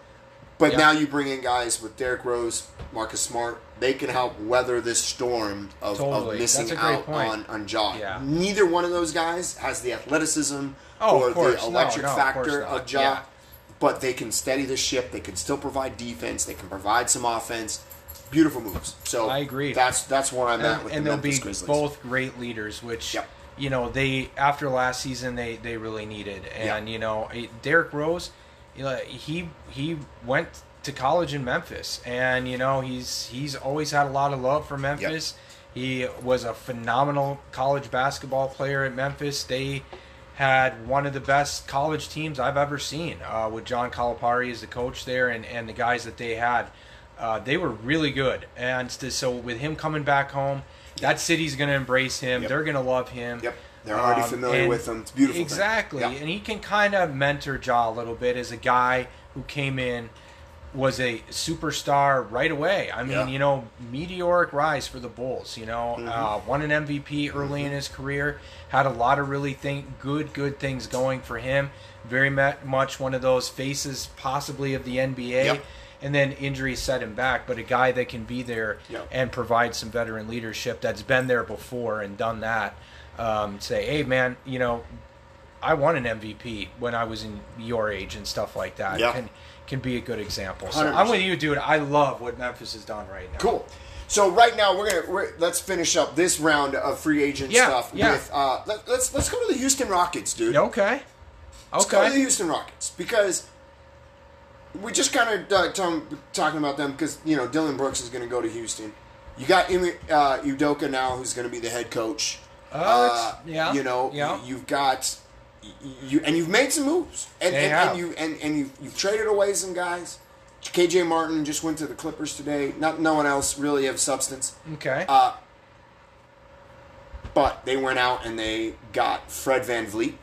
but now you bring in guys with Derrick Rose, Marcus Smart. They can help weather this storm of, Totally. of missing That's a great out point. on on Ja. Yeah. Neither one of those guys has the athleticism Oh, or the electric no, of course factor not. of Ja. But they can steady the ship. They can still provide defense. They can provide some offense. beautiful moves. So I agree. That's that's where I'm at and, with and the they'll Memphis be Grizzlies. both great leaders, which Yep. you know they after last season they they really needed. And you know Derrick Rose, you know, he he went to college in Memphis, and you know he's he's always had a lot of love for Memphis. He was a phenomenal college basketball player at Memphis. They had one of the best college teams I've ever seen uh, with John Calipari as the coach there, and, and the guys that they had. Uh, they were really good, and so with him coming back home, that city's going to embrace him. Yep. They're going to love him. Yep. They're already Um, familiar with him. It's beautiful. Exactly, Yeah. and he can kind of mentor Ja a little bit as a guy who came in was a superstar right away. I mean, Yeah. you know, meteoric rise for the Bulls. You know, Mm-hmm. uh, won an MVP early in his career. Had a lot of really think good, good things going for him. Very much one of those faces, possibly of the NBA. Yep. And then injuries set him back, but a guy that can be there Yep. and provide some veteran leadership that's been there before and done that. Um, say, hey man, you know, I won an MVP when I was in your age and stuff like that. Yeah. Can can be a good example. So 100%. I'm with you, dude. I love what Memphis has done right now. Cool. So right now we're gonna we're, let's finish up this round of free agent Yeah, stuff yeah. with uh let, let's let's go to the Houston Rockets, dude. Okay. Let's go to the Houston Rockets because we just kind of uh, t- talking about them because you know Dillon Brooks is going to go to Houston. You got uh, Udoka now, who's going to be the head coach. Uh, it's- yeah, You know, yeah. you've got you and you've made some moves, and and, and you and, and you've, you've traded away some guys. KJ Martin just went to the Clippers today. Not no one else really of substance. Okay. Uh, but they went out and they got Fred VanVleet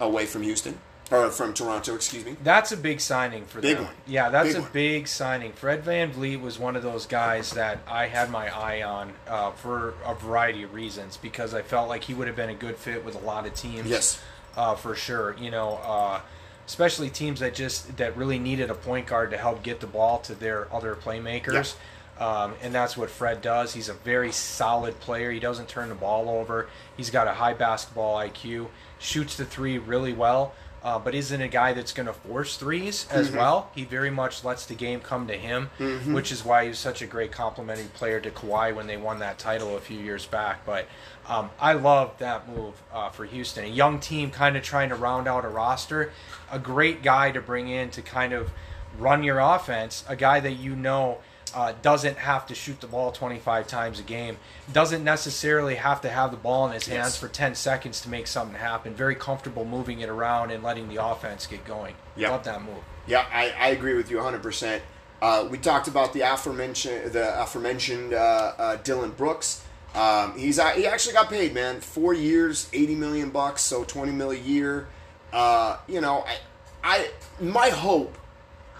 away from Houston or from Toronto, excuse me. That's a big signing for Big them. one. Yeah, that's Big a one. big signing. Fred VanVleet was one of those guys that I had my eye on uh, for a variety of reasons because I felt like he would have been a good fit with a lot of teams. Yes. Uh, for sure. You know, uh, especially teams that just that really needed a point guard to help get the ball to their other playmakers. Um, and that's what Fred does. He's a very solid player. He doesn't turn the ball over. He's got a high basketball IQ. Shoots the three really well, uh, but isn't a guy that's going to force threes as Mm-hmm. well. He very much lets the game come to him, which is why he's such a great complimentary player to Kawhi when they won that title a few years back. But um, I love that move uh, for Houston. A young team kind of trying to round out a roster. A great guy to bring in to kind of run your offense. A guy that you know uh, doesn't have to shoot the ball 25 times a game. Doesn't necessarily have to have the ball in his hands Yes. for 10 seconds to make something happen. Very comfortable moving it around and letting the offense get going. Yeah. Love that move. Yeah, I, I agree with you 100%. Uh, we talked about the aforementioned the aforementioned uh, uh, Dillon Brooks. Um, he's uh, he actually got paid, man. Four years, eighty million bucks, so twenty mil a year. Uh, you know, I, I my hope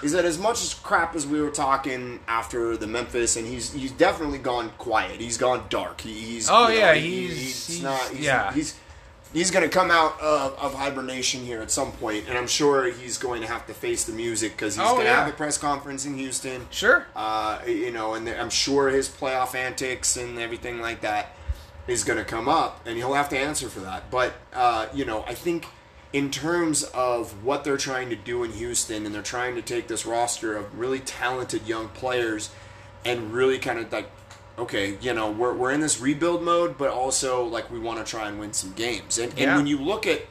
is that as much as crap as we were talking after the Memphis, and he's he's definitely gone quiet. He's gone dark. He, he's Oh, you know, yeah, he- he's- he's- not. He's, yeah. he's he's going to come out of, of hibernation here at some point, and I'm sure he's going to have to face the music because he's Oh, going to yeah. have a press conference in Houston. Sure. Uh, you know, and I'm sure his playoff antics and everything like that is going to come up, and he'll have to answer for that. But uh, you know, I think in terms of what they're trying to do in Houston, and they're trying to take this roster of really talented young players and really kind of like okay, you know, we're, we're in this rebuild mode, but also like we want to try and win some games. And, Yeah. and when you look at,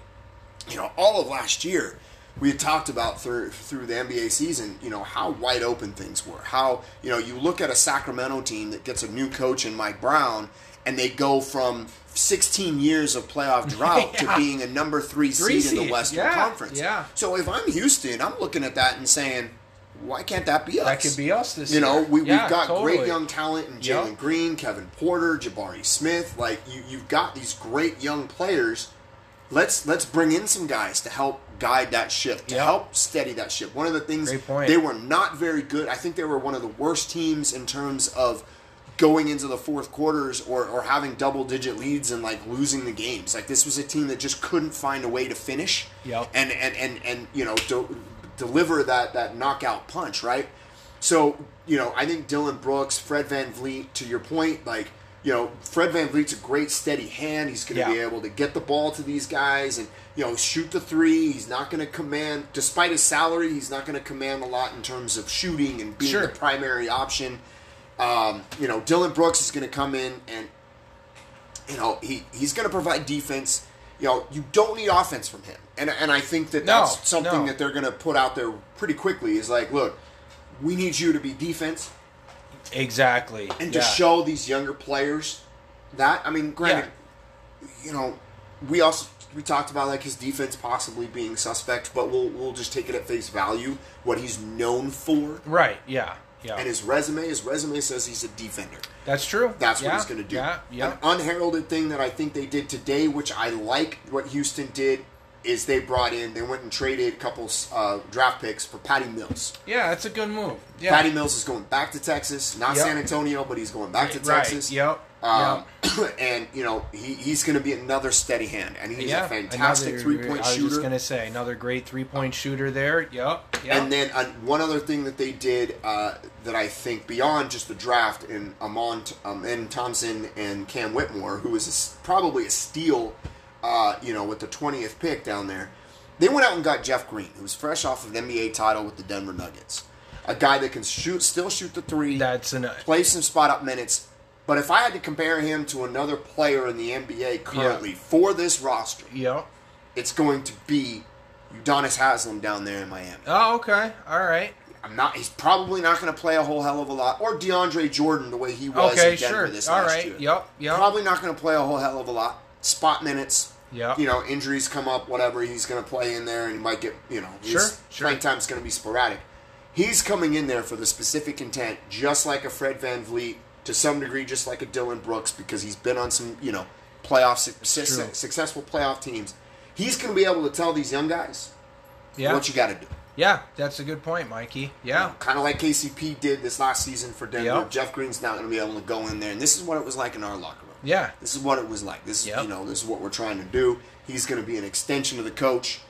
you know, all of last year, we had talked about through through the NBA season, you know, how wide open things were. How you know you look at a Sacramento team that gets a new coach in Mike Brown, and they go from 16 years of playoff drought Yeah. to being a number three, Three seed in the Western yeah, Conference. yeah. So if I'm Houston, I'm looking at that and saying, why can't that be us? That could be us this year. You know, year. we, Yeah, we've got totally. great young talent in Yep. Jalen Green, Kevin Porter, Jabari Smith. Like you, you've got these great young players. Let's let's bring in some guys to help guide that ship, to Yep. help steady that ship. One of the things point. they were not very good. I think they were one of the worst teams in terms of going into the fourth quarters or, or having double digit leads and like losing the games. Like this was a team that just couldn't find a way to finish Yep. and and and and you know do, deliver that that knockout punch, right? So you know, I think Dillon Brooks, Fred VanVleet, to your point, like you know, Fred VanVleet's a great steady hand. He's going to be able to get the ball to these guys and you know shoot the three. He's not going to command, despite his salary, he's not going to command a lot in terms of shooting and being Sure. the primary option. Um, you know, Dillon Brooks is going to come in and you know he he's going to provide defense. You know, you don't need offense from him, and and I think that No, that's something no. that they're going to put out there pretty quickly. Is like, look, we need you to be defense Exactly. and to Yeah. show these younger players that. I mean, granted, you know, we also we talked about like his defense possibly being suspect, but we'll we'll just take it at face value what he's known for Right. Yeah. Yeah. and his resume. His resume says he's a defender. That's true. That's what Yeah, he's going to do. Yeah. Yeah. An unheralded thing that I think they did today, which I like what Houston did, is they brought in, they went and traded a couple uh, draft picks for Patty Mills. yeah. That's a good move. Yeah. Patty Mills is going back to Texas, not Yep. San Antonio, but he's going back to Right. Texas. Yep. Um, and you know he, he's going to be another steady hand, and he's yeah. a fantastic another- three point shooter. I was just gonna say another great three point shooter there. Yep. Yep. And then uh, one other thing that they did uh, that I think beyond just the draft in Amon um, N. Thompson and Cam Whitmore, who is a probably a steal, uh, you know, with the twentieth pick down there, they went out and got Jeff Green, who was fresh off of the NBA title with the Denver Nuggets, a guy that can shoot, still shoot the three, that's an play some spot up minutes. But if I had to compare him to another player in the NBA currently for this roster, yep. it's going to be Udonis Haslam down there in Miami. Oh, okay. All right. I'm not. He's probably not going to play a whole hell of a lot. Or DeAndre Jordan, the way he was Okay, in Denver sure. this All last right. year. Yep. Yep. Probably not going to play a whole hell of a lot. Spot minutes. Yeah. You know, injuries come up, whatever. He's going to play in there, and he might get. You know, his Sure, sure. playing time's going to be sporadic. He's coming in there for the specific intent, just like a Fred VanVleet, to some degree, just like a Dillon Brooks, because he's been on some, you know, playoff su- su- successful playoff teams. He's going to be able to tell these young guys Yeah. what you got to do. yeah. That's a good point, Mikee. Yeah. Kind of like KCP did this last season for Denver. Yep. Jeff Green's not going to be able to go in there, and this is what it was like in our locker room. Yeah. This is what it was like. This is Yep. you know this is what we're trying to do. He's going to be an extension of the coach,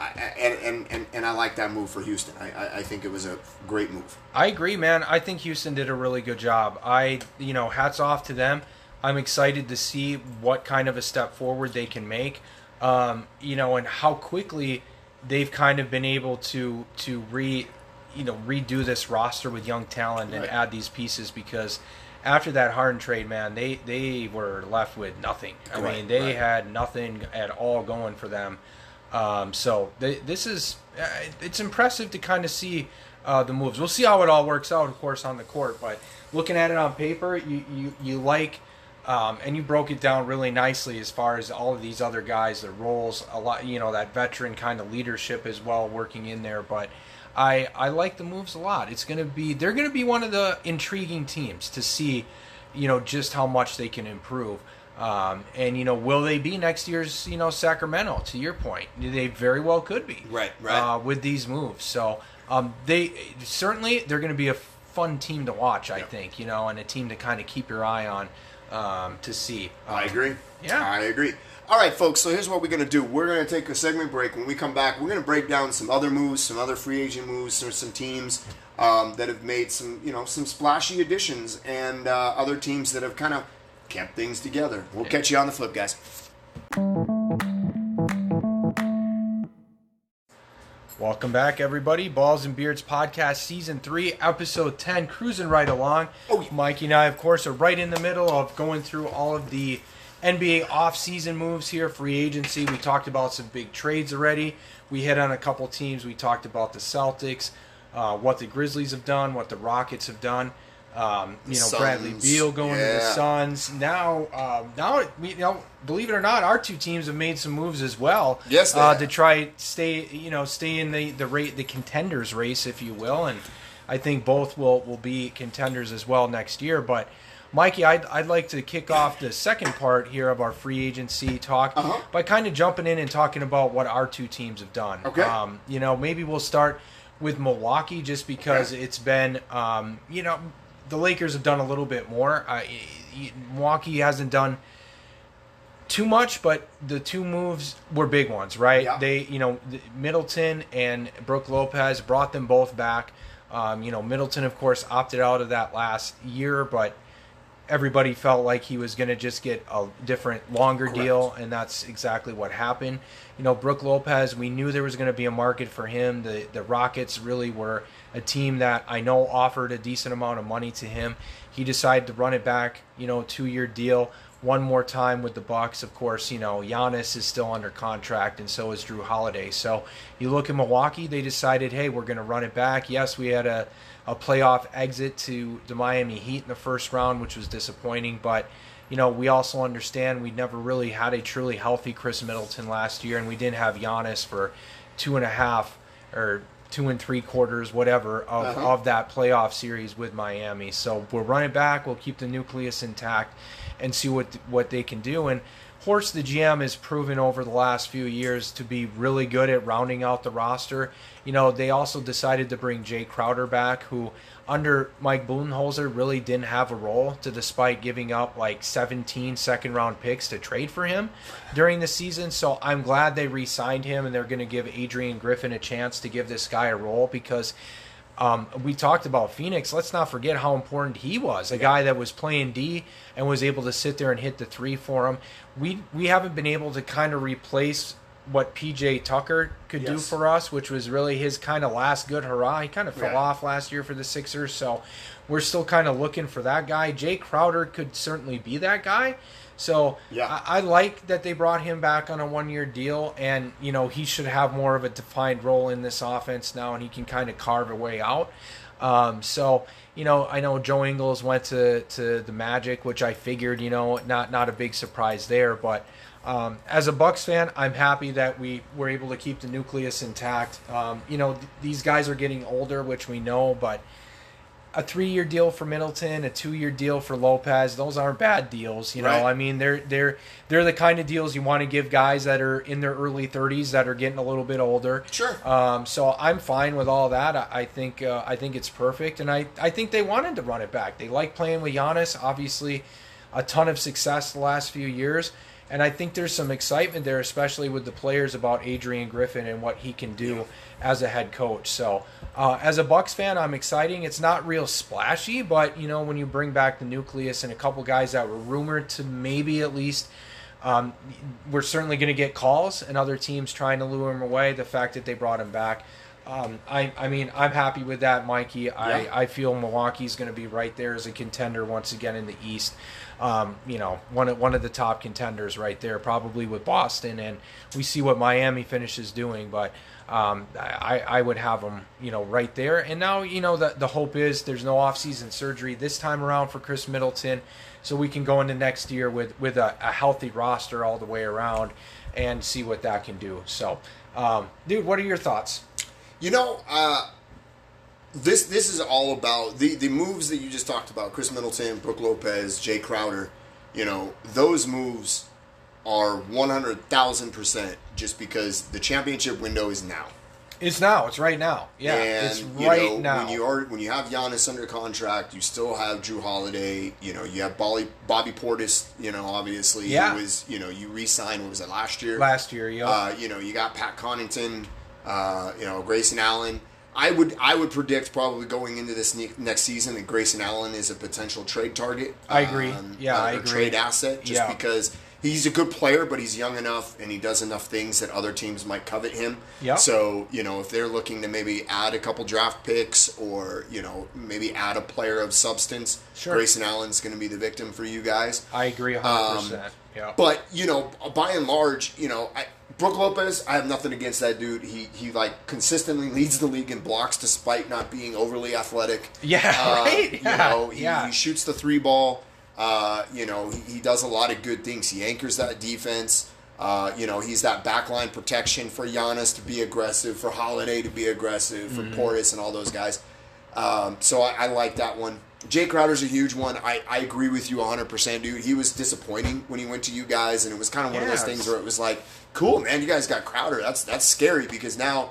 I, and, and and and I like that move for Houston. I, I I think it was a great move. I agree, man. I think Houston did a really good job. I, you know, hats off to them. I'm excited to see what kind of a step forward they can make. Um, you know, and how quickly they've kind of been able to to re, you know, redo this roster with young talent and Right. add these pieces because after that Harden trade, man, they they were left with nothing. I Right, mean, they right. had nothing at all going for them. Um, so this is uh, it's impressive to kind of see uh, the moves. We'll see how it all works out, of course, on the court. But looking at it on paper, you you, you like. Um, and you broke it down really nicely as far as all of these other guys, their roles, a lot, you know, that veteran kind of leadership as well working in there. But I I like the moves a lot. It's going to be they're going to be one of the intriguing teams to see, you know, just how much they can improve. Um, and you know, will they be next year's you know Sacramento? To your point, they very well could be. Right, right. Uh, with these moves, so um, they certainly they're going to be a fun team to watch. I Yeah. think you know, and a team to kind of keep your eye on um, to see. I Um, agree. yeah. I agree. All right, folks. So here's what we're gonna do. We're gonna take a segment break. When we come back, we're gonna break down some other moves, some other free agent moves, some some teams um, that have made some you know some splashy additions, and uh, other teams that have kind of kept things together. We'll catch you on the flip, guys. Welcome back, everybody. Balls and Beards Podcast, Season 3, Episode 10, cruising right along. Oh, yeah. Mikee and I, of course, are right in the middle of going through all of the NBA off-season moves here, free agency. We talked about some big trades already. We hit on a couple teams. We talked about the Celtics, uh, what the Grizzlies have done, what the Rockets have done. Um, you know, Suns, Bradley Beal going to the. Suns. Now, um, now, you know, believe it or not, our two teams have made some moves as well. Yes, uh, to try stay you know stay in the the rate the contenders race if you will and I think both will will be contenders as well next year but Mikee I'd, I'd like to kick off the second part here of our free agency talk Uh-huh. by kind of jumping in and talking about what our two teams have done Okay. um, you know maybe we'll start with Milwaukee just because Okay. it's been um, you know the Lakers have done a little bit more uh, Milwaukee hasn't done too much, but the two moves were big ones, right? Yeah. They, you know, Middleton and Brook Lopez brought them both back. Um, you know, Middleton, of course, opted out of that last year, but everybody felt like he was going to just get a different, longer Correct. deal, and that's exactly what happened. You know, Brook Lopez, we knew there was going to be a market for him. The the Rockets really were a team that I know offered a decent amount of money to him. He decided to run it back, you know, two year deal. One more time with the Bucks, of course. You know, Giannis is still under contract, and so is Jrue Holiday. So you look at Milwaukee; they decided, hey, we're going to run it back. Yes, we had a a playoff exit to the Miami Heat in the first round, which was disappointing. But you know, we also understand we never really had a truly healthy Khris Middleton last year, and we didn't have Giannis for two and a half or two and three quarters, whatever, of, Uh-huh. of that playoff series with Miami. So we'll run it back. We'll keep the nucleus intact and see what what they can do. And Horst, the GM, has proven over the last few years to be really good at rounding out the roster. You know, they also decided to bring Jae Crowder back, who under Mike Budenholzer really didn't have a role, to despite giving up like 17 second round picks to trade for him during the season. So I'm glad they re signed him and they're going to give Adrian Griffin a chance to give this guy a role because um, we talked about Phoenix. Let's not forget how important he was. A guy that was playing D and was able to sit there and hit the three for him. We we haven't been able to kind of replace what PJ Tucker could do for us, which was really his kind of last good hurrah. He kind of fell Yeah. off last year for the Sixers, so we're still kind of looking for that guy. Jae Crowder could certainly be that guy. So Yeah. I, I like that they brought him back on a one year deal, and you know he should have more of a defined role in this offense now, and he can kind of carve a way out. Um, so you know, I know Joe Ingles went to, to the Magic, which I figured, you know, not not a big surprise there. But um, as a Bucks fan, I'm happy that we were able to keep the nucleus intact. Um, you know, th- these guys are getting older, which we know, but a three-year deal for Middleton, a two-year deal for Lopez. Those aren't bad deals, you know. Right. I mean, they're they're they're the kind of deals you want to give guys that are in their early 30s that are getting a little bit older. Sure. Um, so I'm fine with all that. I, I think uh, I think it's perfect, and I I think they wanted to run it back. They like playing with Giannis. Obviously, a ton of success the last few years. And I think there's some excitement there, especially with the players about Adrian Griffin and what he can do as a head coach. So, uh, as a Bucks fan, I'm exciting. It's not real splashy, but you know when you bring back the nucleus and a couple guys that were rumored to maybe at least, um, we're certainly going to get calls and other teams trying to lure him away. The fact that they brought him back, um, I, I mean, I'm happy with that, Mikee. I, Yeah. I feel Milwaukee's going to be right there as a contender once again in the East. Um, you know, one of one of the top contenders right there, probably with Boston, and we see what Miami finishes doing. But um, I, I would have them, you know, right there. And now, you know, the the hope is there's no offseason surgery this time around for Khris Middleton, so we can go into next year with with a, a healthy roster all the way around and see what that can do. So, um, dude, what are your thoughts? You know, uh, this this is all about the the moves that you just talked about. Khris Middleton, Brook Lopez, Jae Crowder. You know, those moves are one hundred thousand percent just because the championship window is now. It's now. It's right now. Yeah, and, it's you right know, now. When you are when you have Giannis under contract, you still have Jrue Holiday. You know, you have Bobby Bobby Portis. You know, obviously, Yeah. who was you know you re-signed. What was it last year? Last year, yeah. Uh, you know, you got Pat Connaughton, uh, you know, Grayson Allen. I would I would predict probably going into this ne- next season that Grayson Allen is a potential trade target. I agree. Yeah, uh, I agree. Trade asset just Yeah. because he's a good player, but he's young enough and he does enough things that other teams might covet him. Yeah. So you know, if they're looking to maybe add a couple draft picks or you know maybe add a player of substance, Sure. Grayson Allen's going to be the victim for you guys. I agree 100%. yeah. Um, But you know, by and large, you know, I, Brook Lopez, I have nothing against that dude. He he like consistently leads the league in blocks despite not being overly athletic. Yeah, Uh, right? You Yeah, know, he, yeah. he shoots the three ball. Uh, you know, he, he does a lot of good things. He anchors that defense. Uh, you know, he's that backline protection for Giannis to be aggressive, for Holiday to be aggressive, for Mm-hmm. Portis and all those guys. Um, so I, I like that one. Jae Crowder's a huge one. I, I agree with you 100%, dude. He was disappointing when he went to you guys, and it was kind of one of those things where it was like, cool, man, you guys got Crowder. That's that's scary because now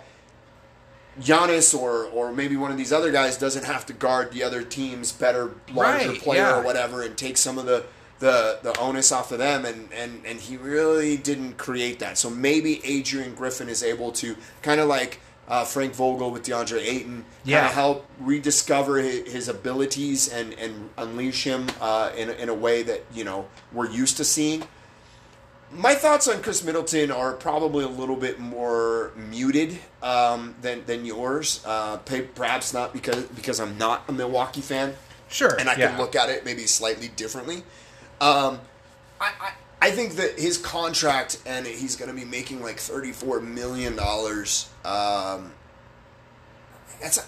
Giannis or or maybe one of these other guys doesn't have to guard the other team's better, larger Right, player yeah. or whatever and take some of the, the, the onus off of them. And, and, and he really didn't create that. So maybe Adrian Griffin is able to kind of like uh, Frank Vogel with DeAndre Ayton, Yeah. help rediscover his, his abilities and, and unleash him uh, in, in a way that you know we're used to seeing. My thoughts on Khris Middleton are probably a little bit more muted um, than than yours. Uh, perhaps not because because I'm not a Milwaukee fan Sure. and I yeah. can look at it maybe slightly differently. Um, I, I I think that his contract and he's going to be making like thirty four million dollars. Um, that's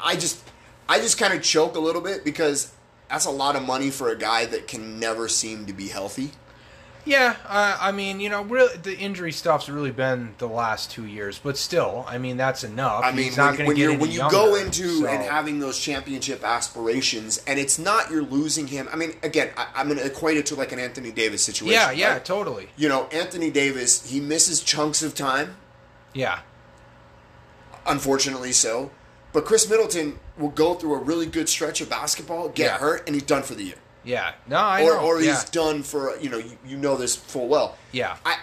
I just I just kind of choke a little bit because that's a lot of money for a guy that can never seem to be healthy. Yeah, uh, I mean, you know, really, the injury stuff's really been the last two years, but still, I mean, that's enough. I mean, He's not when, going when to get you any when you younger, go into so- and having those championship aspirations, and it's not you're losing him. I mean, again, I, I'm going to equate it to like an Anthony Davis situation. yeah, yeah, right? totally, You know, Anthony Davis, he misses chunks of time, yeah, unfortunately so. But Khris Middleton will go through a really good stretch of basketball, get Yeah. hurt, and he's done for the year. Yeah. No, I or know. or yeah. he's done for you know you, you know this full well. Yeah. I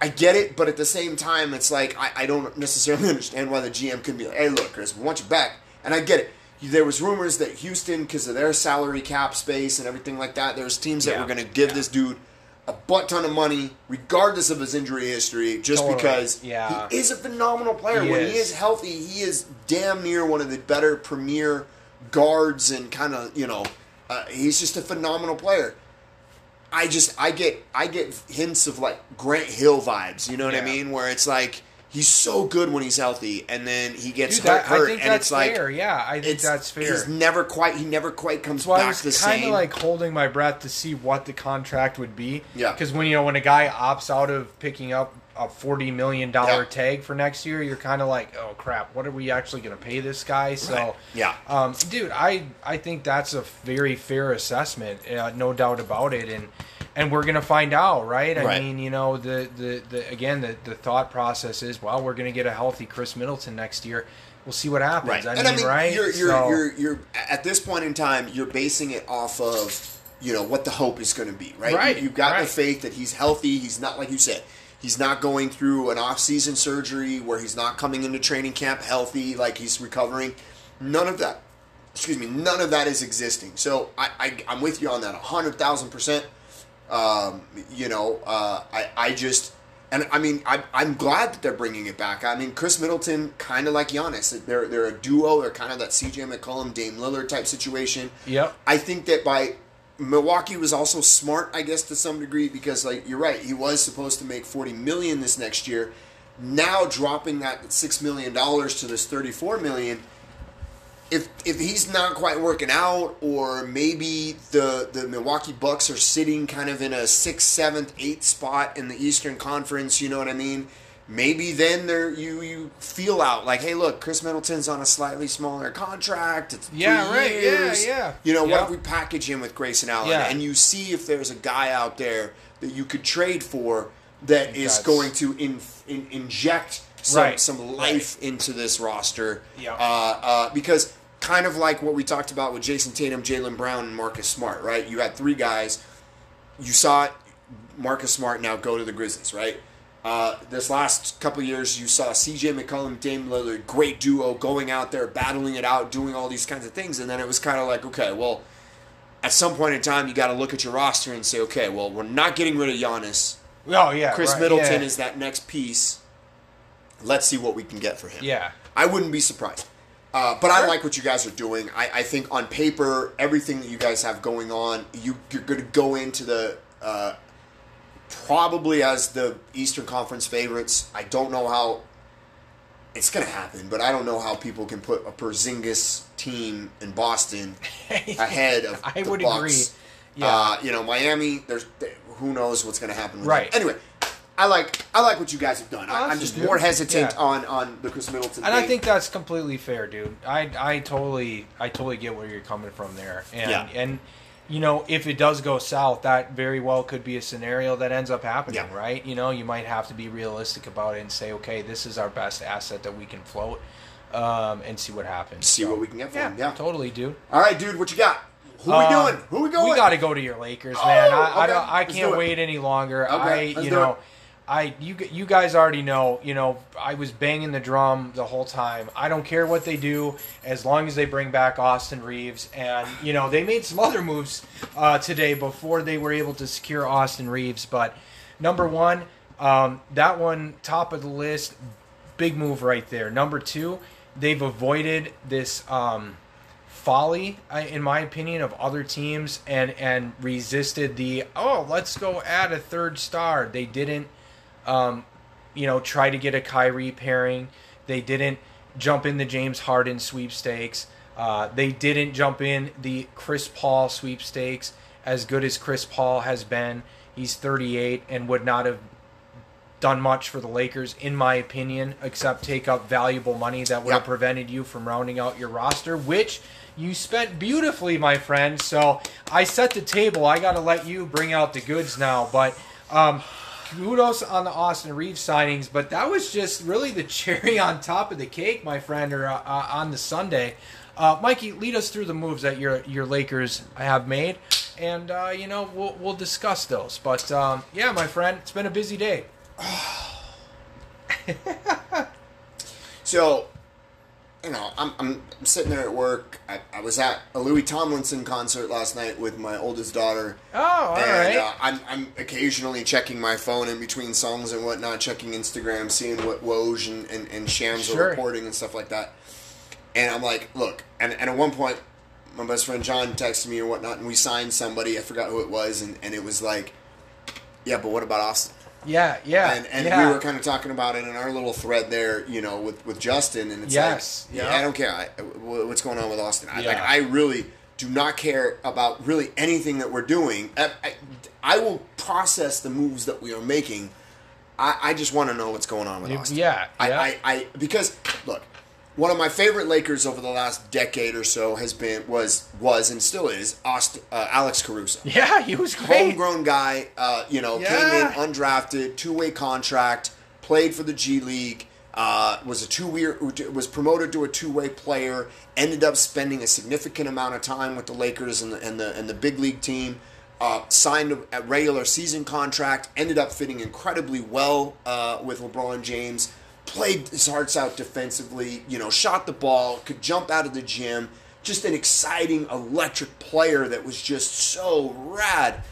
I get it, but at the same time, it's like I, I don't necessarily understand why the GM can be like, "Hey, look, Chris, we want you back," and I get it. There was rumors that Houston, because of their salary cap space and everything like that, there was teams that Yeah. were going to give Yeah. this dude a butt ton of money, regardless of his injury history, just Totally. because Yeah. he is a phenomenal player. He when is. he is healthy, he is damn near one of the better premier guards and kind of you know, uh, he's just a phenomenal player. I just I get I get hints of like Grant Hill vibes. You know what I mean? Where it's like he's so good when he's healthy, and then he gets Dude, hurt, that, hurt, and it's like fair. Yeah, I think that's fair. He's never quite he never quite comes That's why I back was the kind of like holding my breath to see what the contract would be. Yeah. Because when you know when a guy opts out of picking up a forty million dollar Yeah. tag for next year, you're kind of like, oh crap, what are we actually going to pay this guy? So, Right. Yeah. um, dude, I I think that's a very fair assessment, uh, no doubt about it, and and we're gonna find out, right? I Right. mean, you know, the the, the again the, the thought process is, well, we're gonna get a healthy Khris Middleton next year. We'll see what happens. Right. I and mean, I mean, right? you're you're, So- you're you're at this point in time, you're basing it off of you know what the hope is going to be, right? Right, You, have got the faith that he's healthy. He's not like you said. He's not going through an off-season surgery where he's not coming into training camp healthy, like he's recovering. None of that. Excuse me. None of that is existing. So I, I I'm with you on that, hundred thousand percent. Um, you know, uh, I I just. And I mean, I, I'm glad that they're bringing it back. I mean, Khris Middleton, kind of like Giannis, they're they're a duo. They're kind of that C.J. McCollum, Dame Lillard type situation. Yep. I think that by Milwaukee was also smart, I guess, to some degree, because like you're right, he was supposed to make 40 million this next year. Now dropping that six million dollars to this 34 million. If if he's not quite working out, or maybe the the Milwaukee Bucks are sitting kind of in a sixth, seventh, eighth spot in the Eastern Conference, you know what I mean? Maybe then there you you feel out like, hey, look, Khris Middleton's on a slightly smaller contract. It's Yeah, right. Yeah, years. yeah. You know, what Yeah. if we package him with Grayson Allen Yeah. and you see if there's a guy out there that you could trade for that is going to in, in, inject some, Right. some life into this roster. Yeah. Uh, uh, because kind of like what we talked about with Jayson Tatum, Jaylen Brown, and Marcus Smart, right? You had three guys. You saw Marcus Smart now go to the Grizzlies, right? Uh, this last couple years, you saw C.J. McCollum, Dame Lillard, great duo, going out there, battling it out, doing all these kinds of things, and then it was kind of like, okay, well, at some point in time, you got to look at your roster and say, okay, well, we're not getting rid of Giannis. Oh yeah, Chris right, Middleton yeah. is that next piece. Let's see what we can get for him. Yeah. I wouldn't be surprised. Uh, but I like what you guys are doing. I, I think on paper, everything that you guys have going on, you, you're going to go into the uh, probably as the Eastern Conference favorites. I don't know how it's going to happen, but I don't know how people can put a Porzingis team in Boston ahead of I the would Bucks. agree. Yeah. Uh, you know, Miami. There's who knows what's going to happen. With Right. them. Anyway, I like I like what you guys have done. I, I'm just more hesitant Yeah. on on the Khris Middleton. And I think that's completely fair, dude. I I totally I totally get where you're coming from there. And Yeah. and you know, if it does go south, that very well could be a scenario that ends up happening, Yeah. right? You know, you might have to be realistic about it and say, okay, this is our best asset that we can float, um, and see what happens. See So, what we can get for yeah, him. Yeah. totally, dude. All right, dude. What you got? Who we Uh, doing? Who we going? We got to go to your Lakers, man. Oh, I, I, okay. don't, I can't it. wait any longer. Okay, I, you know, it. I you you guys already know. You know, I was banging the drum the whole time. I don't care what they do as long as they bring back Austin Reaves. And you know, they made some other moves uh, today before they were able to secure Austin Reaves. But number one, um, that one top of the list, big move right there. Number two, they've avoided this. Um, folly, in my opinion, of other teams and and resisted the oh let's go add a third star. They didn't, um, you know, try to get a Kyrie pairing. They didn't jump in the James Harden sweepstakes. Uh, they didn't jump in the Chris Paul sweepstakes. As good as Chris Paul has been, he's 38 and would not have done much for the Lakers, in my opinion, except take up valuable money that would have prevented you from rounding out your roster, which you spent beautifully, my friend. So I set the table. I got to let you bring out the goods now. But um, kudos on the Austin Reaves signings. But that was just really the cherry on top of the cake, my friend, or uh, uh, on the sundae. Uh, Mikee, lead us through the moves that your your Lakers have made, and uh, you know we'll we'll discuss those. But um, yeah, my friend, it's been a busy day. So, you know, I'm, I'm, sitting there at work. I, I was at a Louis Tomlinson concert last night with my oldest daughter. Oh, all and right. uh, I'm, I'm occasionally checking my phone in between songs and whatnot, checking Instagram, seeing what Woj and, and, and Shams Sure. are reporting and stuff like that. And I'm like, look, and, and at one point, my best friend John texted me or whatnot, and we signed somebody. I forgot who it was, and, and it was like, yeah, but what about Austin? Yeah, yeah, and and yeah. we were kind of talking about it in our little thread there, you know, with with Justin, and it's Yes, like, yeah. yeah, I don't care I, what's going on with Austin. I, like, I really do not care about really anything that we're doing. I, I, I will process the moves that we are making. I, I just want to know what's going on with Austin. yeah, I, yeah. I, I because look, one of my favorite Lakers over the last decade or so has been was was and still is Austin, uh, Alex Caruso yeah, he was great. homegrown guy, uh, you know, Yeah. came in undrafted, two way contract, played for the G League, uh, was a two year was promoted to a two way player, ended up spending a significant amount of time with the Lakers and the and the and the big league team. Uh, signed a, a regular season contract, ended up fitting incredibly well uh, with LeBron James. Played his hearts out defensively, you know, shot the ball, could jump out of the gym. Just an exciting, electric player that was just so rad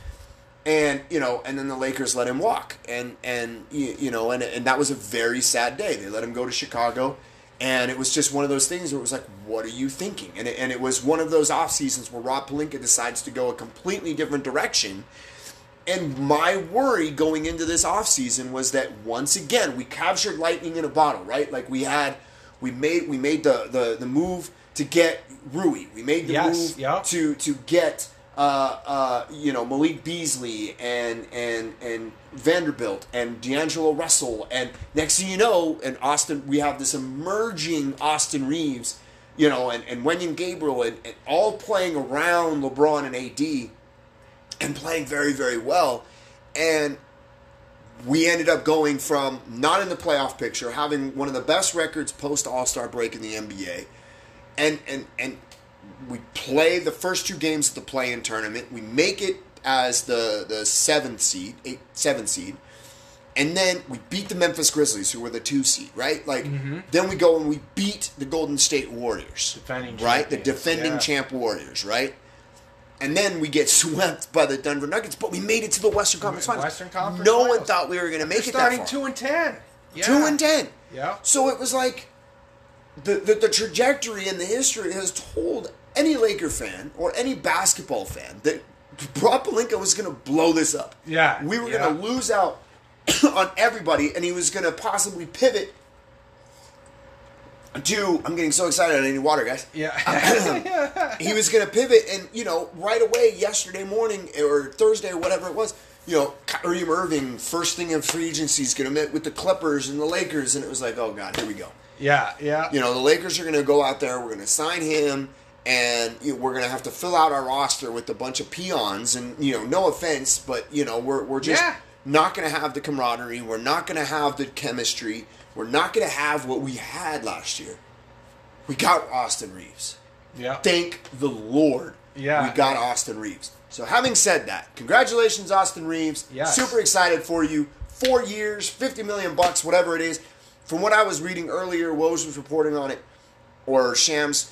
and you know, and then the Lakers let him walk, and and you, you know, and and that was a very sad day. They let him go to Chicago, and it was just one of those things where it was like, what are you thinking? And it, and it was one of those off seasons where Rob Pelinka decides to go a completely different direction. And my worry going into this off season was that once again we captured lightning in a bottle, right? Like we had, we made we made the the, the move to get Rui. We made the Yes, move to to get uh, uh, you know Malik Beasley and and and Vanderbilt and D'Angelo Russell and next thing you know, and Austin, we have this emerging Austin Reaves, you know, and and Wenyen Gabriel and, and all playing around LeBron and AD and playing very very well, and we ended up going from not in the playoff picture, having one of the best records post All Star break in the NBA, and and and we play the first two games of the play-in tournament. We make it as the the seventh seed, eight seventh seed, and then we beat the Memphis Grizzlies, who were the two seed, right? Like mm-hmm. then we go and we beat the Golden State Warriors, Defending right? The defending yeah. champ Warriors, right? And then we get swept by the Denver Nuggets, but we made it to the Western Conference Finals. Western Conference No one thought we were going to make They're it that starting far. two and ten. Yeah. Two and ten. Yeah. So it was like the, the the trajectory and the history has told any Laker fan or any basketball fan that Rob Pelinka was going to blow this up. Yeah, we were yeah. going to lose out on everybody, and he was going to possibly pivot to. I'm getting so excited! I need water, guys Yeah. Um, he was going to pivot, and you know, right away yesterday morning or Thursday or whatever it was, you know, Kyrie Irving first thing in free agency is going to meet with the Clippers and the Lakers, and it was like, oh god, here we go. yeah. Yeah. You know, the Lakers are going to go out there, we're going to sign him, and you know, we're going to have to fill out our roster with a bunch of peons, and you know, no offense, but you know, we're we're just Yeah. not going to have the camaraderie, we're not going to have the chemistry, we're not going to have what we had last year. We got Austin Reaves Yeah. thank the Lord Yeah. we got Austin Reaves. So having said that, congratulations, Austin Reaves. Yes. Super excited for you. four years, fifty million bucks, whatever it is. From what I was reading earlier, Woj was reporting on it, or Shams.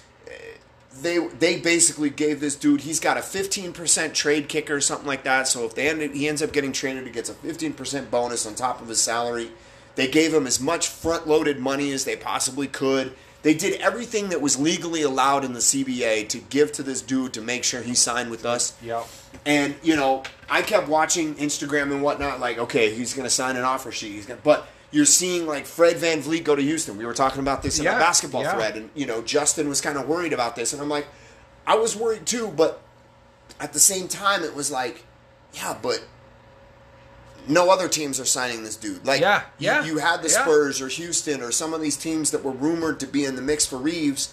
They they basically gave this dude. He's got a fifteen percent trade kicker or something like that. So if they end, he ends up getting traded, he gets a fifteen percent bonus on top of his salary. They gave him as much front loaded money as they possibly could. They did everything that was legally allowed in the CBA to give to this dude to make sure he signed with us. Yep. And you know, I kept watching Instagram and whatnot. Like, okay, he's going to sign an offer sheet. He's gonna, but you're seeing like Fred VanVleet go to Houston. We were talking about this in Yeah, the basketball yeah. thread, and you know, Justin was kind of worried about this, and I'm like, I was worried too, but at the same time, it was like, yeah, but no other teams are signing this dude. Like, Yeah, you- yeah, you, had the yeah. Spurs or Houston or some of these teams that were rumored to be in the mix for Reaves,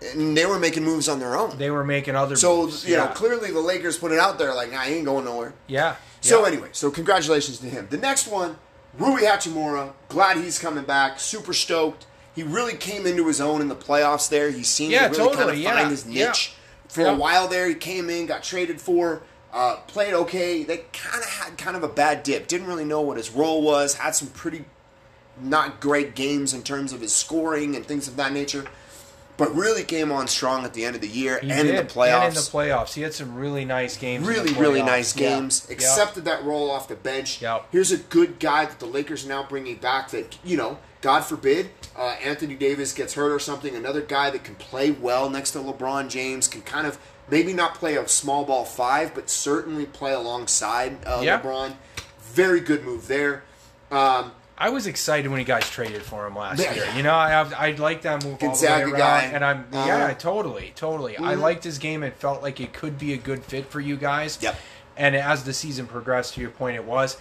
and they were making moves on their own. They were making other So moves. you know, yeah. clearly the Lakers put it out there like, nah, he ain't going nowhere. Yeah. So yeah. anyway, so congratulations to him. The next one, Rui Hachimura. Glad he's coming back. Super stoked. He really came into his own in the playoffs. There, he seemed Yeah, to really kind totally, of yeah, find his niche. For a while there, he came in, got traded for, uh, played okay. They kind of had kind of a bad dip. Didn't really know what his role was. Had some pretty not great games in terms of his scoring and things of that nature. But really came on strong at the end of the year He and in the playoffs And in the playoffs, he had some really nice games. really, really nice games. Yeah. Accepted that role off the bench. Yep. Here's a good guy that the Lakers are now bringing back. That you know, God forbid, uh, Anthony Davis gets hurt or something. Another guy that can play well next to LeBron James can kind of maybe not play a small ball five, but certainly play alongside uh, Yeah. LeBron. Very good move there. Um, I was excited when you guys traded for him last Yeah. year. You know, I I liked that move Gonzaga all the way around, guy. and I'm Uh-huh. yeah, totally, totally. I Mhm. liked his game. It felt like it could be a good fit for you guys. Yep. And as the season progressed, to your point, it was.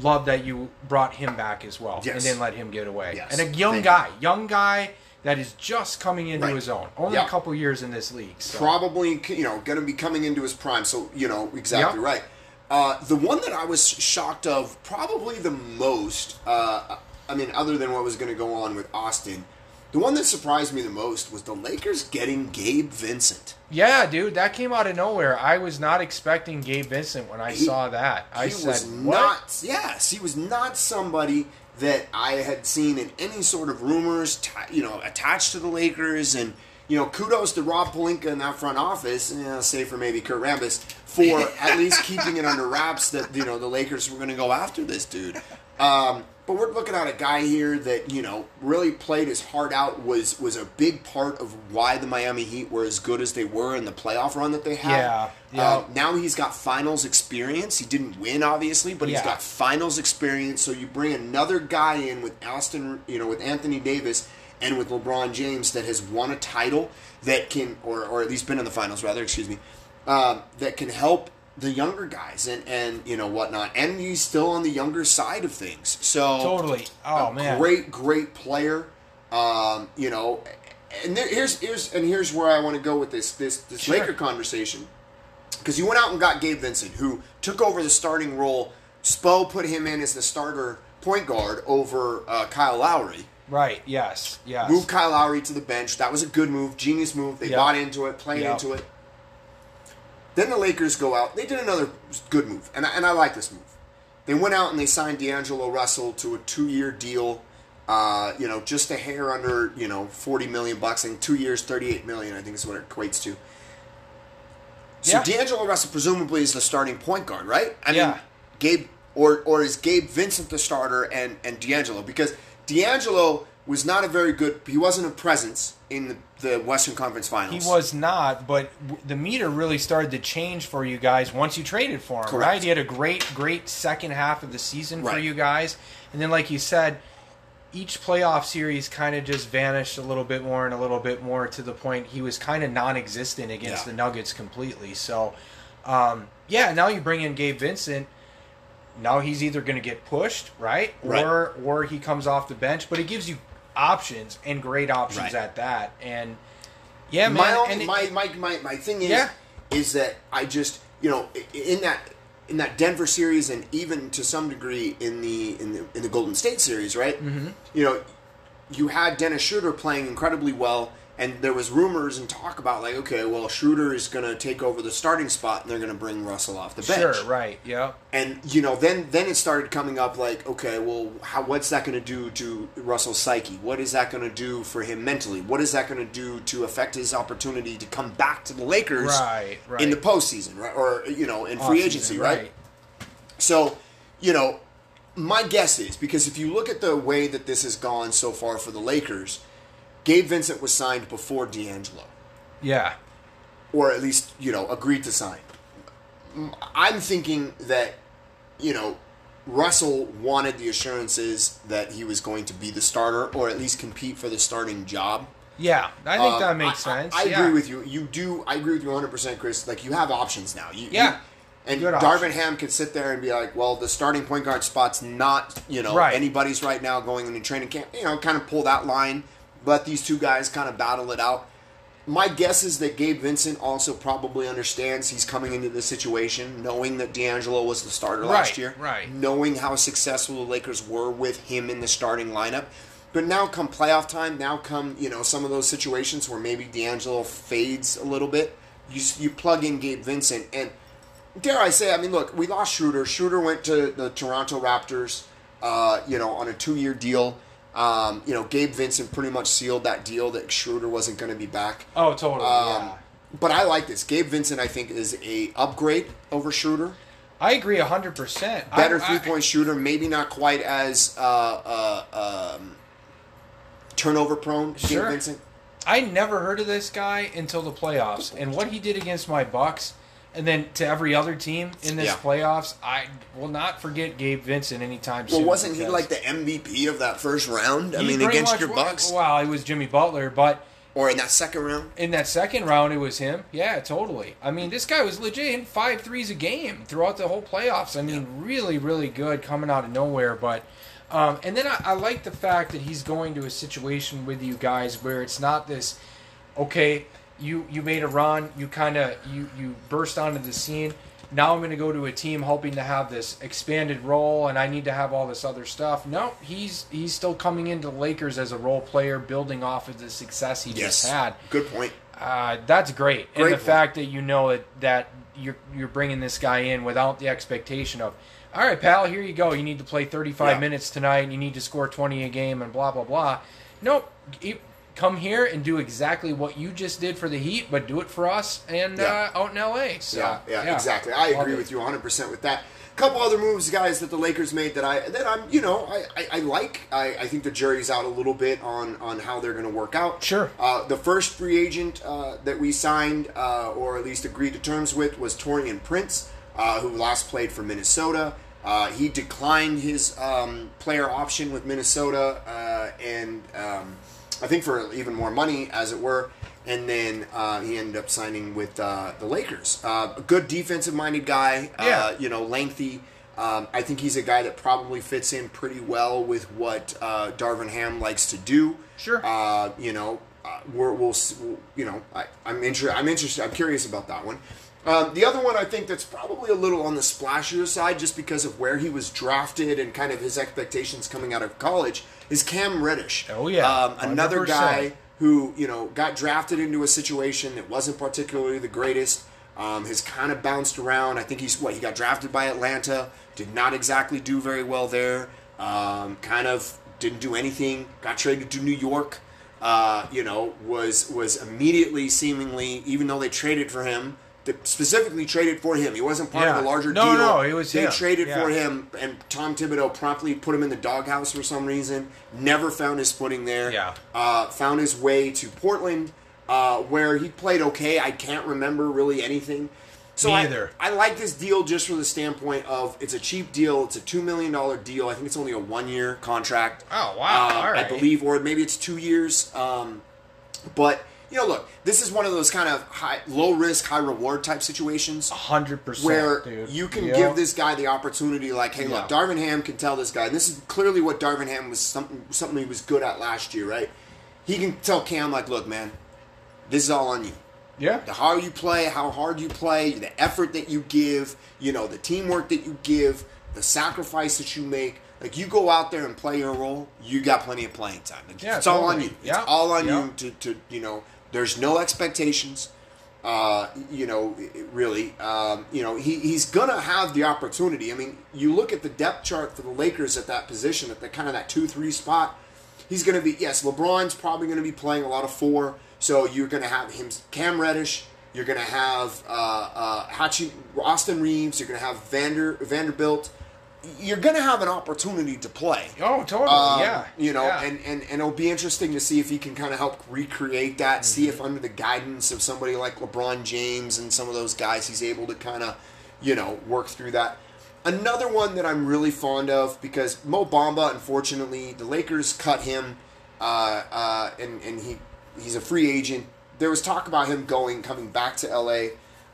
Love that you brought him back as well, Yes. and then let him get away. Yes. And a young Thank guy, young guy that is just coming into Right. his own. Only a couple years in this league. So. probably you know going to be coming into his prime. So you know exactly Yep. right. Uh, the one that I was shocked of probably the most. Uh, I mean, other than what was going to go on with Austin, the one that surprised me the most was the Lakers getting Gabe Vincent. Yeah, dude, that came out of nowhere. I was not expecting Gabe Vincent when I He- saw that. I said, was "What?" not. Yes, he was not somebody that I had seen in any sort of rumors. ta- You know, attached to the Lakers, and you know, kudos to Rob Pelinka in that front office. You know, say for maybe Kurt Rambis for at least keeping it under wraps that you know the Lakers were going to go after this dude. Um, but we're looking at a guy here that you know really played his heart out. was was a big part of why the Miami Heat were as good as they were in the playoff run that they had. Yeah, yeah. Uh, now he's got finals experience. He didn't win, obviously, but he's got finals experience. So you bring another guy in with Austin, you know, with Anthony Davis and with LeBron James that has won a title that can, or or at least been in the finals, rather. Excuse me, um, that can help the younger guys and and you know whatnot. And he's still on the younger side of things. So Totally. Oh man. great, great player. Um, you know, and there, here's here's and here's where I want to go with this this this Sure. Laker conversation because you went out and got Gabe Vincent, who took over the starting role. Spo put him in as the starter point guard over uh, Kyle Lowry. Right. Yes. Yes. Move Kyle Lowry to the bench. That was a good move, genius move. They Yeah. bought into it, played Yeah. into it. Then the Lakers go out. They did another good move, and I, and I like this move. They went out and they signed D'Angelo Russell to a two-year deal. Uh, you know, just a hair under you know forty million bucks. and two years, thirty-eight million. I think is what it equates to. So Yeah. D'Angelo Russell presumably is the starting point guard, right? I Yeah. mean, Gabe or or is Gabe Vincent the starter and and D'Angelo because D'Angelo was not a very good. He wasn't a presence in the, the Western Conference Finals. He was not, but w- the meter really started to change for you guys once you traded for him, Correct. right? He had a great, great second half of the season for you guys, and then, like you said, each playoff series kind of just vanished a little bit more and a little bit more to the point he was kind of non-existent against Yeah. the Nuggets completely. So, um, yeah, now you bring in Gabe Vincent. Now he's either going to get pushed, right, Right. or or he comes off the bench, but it gives you options and great options Right. at that. And yeah, man, my, only, and it- my, my my my thing is Yeah. is that I just you know in that in that Denver series and even to some degree in the in the in the Golden State series, right? Mm-hmm. You know, you had Dennis Schroeder playing incredibly well, and there was rumors and talk about like, okay, well, Schroeder is going to take over the starting spot, and they're going to bring Russell off the bench. Sure, right, yeah. And you know, then then it started coming up like, okay, well, how, what's that going to do to Russell's psyche? What is that going to do for him mentally? What is that going to do to affect his opportunity to come back to the Lakers Right, right. in the postseason, right? Or you know, in free agency, right? So, you know, my guess is because if you look at the way that this has gone so far for the Lakers, Gabe Vincent was signed before D'Angelo, Yeah. or at least you know agreed to sign. I'm thinking that you know Russell wanted the assurances that he was going to be the starter, or at least compete for the starting job. Yeah, I think Um, that makes I- sense. I, I yeah. agree with you. You do. I agree with you 100, percent Chris. Like you have options now. You, Yeah. you- and Good Darvin options. Ham could sit there and be like, "Well, the starting point guard spot's not, you know, Right. anybody's right now going into training camp." You know, kind of pull that line. Let these two guys kind of battle it out. My guess is that Gabe Vincent also probably understands he's coming into this situation, knowing that D'Angelo was the starter last year, right. knowing how successful the Lakers were with him in the starting lineup. But now, come playoff time, now come you know some of those situations where maybe D'Angelo fades a little bit. You you plug in Gabe Vincent, and dare I say, I mean, look, we lost Schroeder. Schroeder went to the Toronto Raptors, uh, you know, on a two year deal. Um, you know, Gabe Vincent pretty much sealed that deal that Schroeder wasn't going to be back. Oh, totally. Um, yeah. But I like this. Gabe Vincent, I think, is a upgrade over Schroeder. I agree hundred percent. Better three point shooter, maybe not quite as uh, uh, um, turnover prone. Sure. Gabe Vincent. I never heard of this guy until the playoffs, and what he did against my Bucks, and then to every other team in this Yeah. playoffs, I will not forget Gabe Vincent anytime Well, soon. Well, wasn't he like the MVP of that first round? I he mean, against much your wa- Bucks, Well, it was Jimmy Butler, but or in that second round. in that second round, it was him. Yeah, totally. I mean, this guy was legit hitting five threes a game throughout the whole playoffs. I mean, really, really good coming out of nowhere. But um, and then I, I like the fact that he's going to a situation with you guys where it's not this. Okay, you you made a run. You kind of you you burst onto the scene. Now I'm going to go to a team hoping to have this expanded role, and I need to have all this other stuff. No, he's he's still coming into the Lakers as a role player, building off of the success he just had. Good point. Uh, that's great. and the point. fact that you know that, that you're you're bringing this guy in without the expectation of, all right, pal, here you go. You need to play 35 Yeah. minutes tonight. And you need to score 20 a game, and blah blah blah. Nope. Come here and do exactly what you just did for the Heat, but do it for us and Yeah. uh, out in LA. So, yeah, yeah, exactly. I Love agree it. with you 100 percent with that. A couple other moves, guys, that the Lakers made that I that I'm you know I, I, I like. I, I think the jury's out a little bit on on how they're going to work out. Sure. Uh, the first free agent uh, that we signed uh, or at least agreed to terms with was Taurean Prince, uh, who last played for Minnesota. Uh, he declined his um, player option with Minnesota, uh, and um, I think for even more money, as it were. And then uh, he ended up signing with uh, the Lakers. Uh, a good defensive-minded guy. Yeah. Uh, you know, lengthy. Um, I think he's a guy that probably fits in pretty well with what uh, Darvin Ham likes to do. Sure. Uh, you know, uh, we're, we'll, you know, I, I'm interested. I'm interested. I'm curious about that one. Um, the other one I think that's probably a little on the splashier side, just because of where he was drafted and kind of his expectations coming out of college, is Cam Reddish. Oh, yeah. um, another 100%. guy who you know got drafted into a situation that wasn't particularly the greatest. Um, has kind of bounced around. I think he's what he got drafted by Atlanta. Did not exactly do very well there. Um, kind of didn't do anything. Got traded to New York. Uh, you know, was was immediately seemingly, even though they traded for him, specifically traded for him. He wasn't part Yeah. of a larger No, deal. no, no, it was they him. traded Yeah. for him, and Tom Thibodeau promptly put him in the doghouse for some reason. Never found his footing there. Yeah. Uh, found his way to Portland, uh, where he played okay. I can't remember really anything. So I- Neither. I, like this deal just from the standpoint of it's a cheap deal. It's a two million dollar deal. I think it's only a one year contract. Oh, wow. Uh, All right. I believe, or maybe it's two years. Um, but you know, look, this is one of those kind of high, low risk, high reward type situations hundred percent. where dude. you can Yeah. give this guy the opportunity, like, hey, look. Darvin Ham can tell this guy. This is clearly what Darvin Ham was something something he was good at last year, right? He can tell Cam, like, look, man, this is all on you. Yeah. The how you play, how hard you play, the effort that you give, you know, the teamwork that you give, the sacrifice that you make. Like you go out there and play your role, you got plenty of playing time. It's, Yeah, it's all on you. It's Yeah. all on Yeah. you to, to you know. There's no expectations. Uh, you know, really, um, you know, he, he's gonna have the opportunity. I mean, you look at the depth chart for the Lakers at that position, at the kind of that two three spot. He's gonna be yes. LeBron's probably gonna be playing a lot of four, so you're gonna have him, Cam Reddish. You're gonna have uh, uh, Hachi, Austin Reaves. You're gonna have Vander Vanderbilt. You're gonna have an opportunity to play. Oh, totally. Um, yeah. You know, Yeah. and, and, and it'll be interesting to see if he can kind of help recreate that, see Mm-hmm. if under the guidance of somebody like LeBron James and some of those guys, he's able to kind of, you know, work through that. Another one that I'm really fond of because Mo Bamba, unfortunately, the Lakers cut him, uh, uh, and and he he's a free agent. There was talk about him going coming back to LA.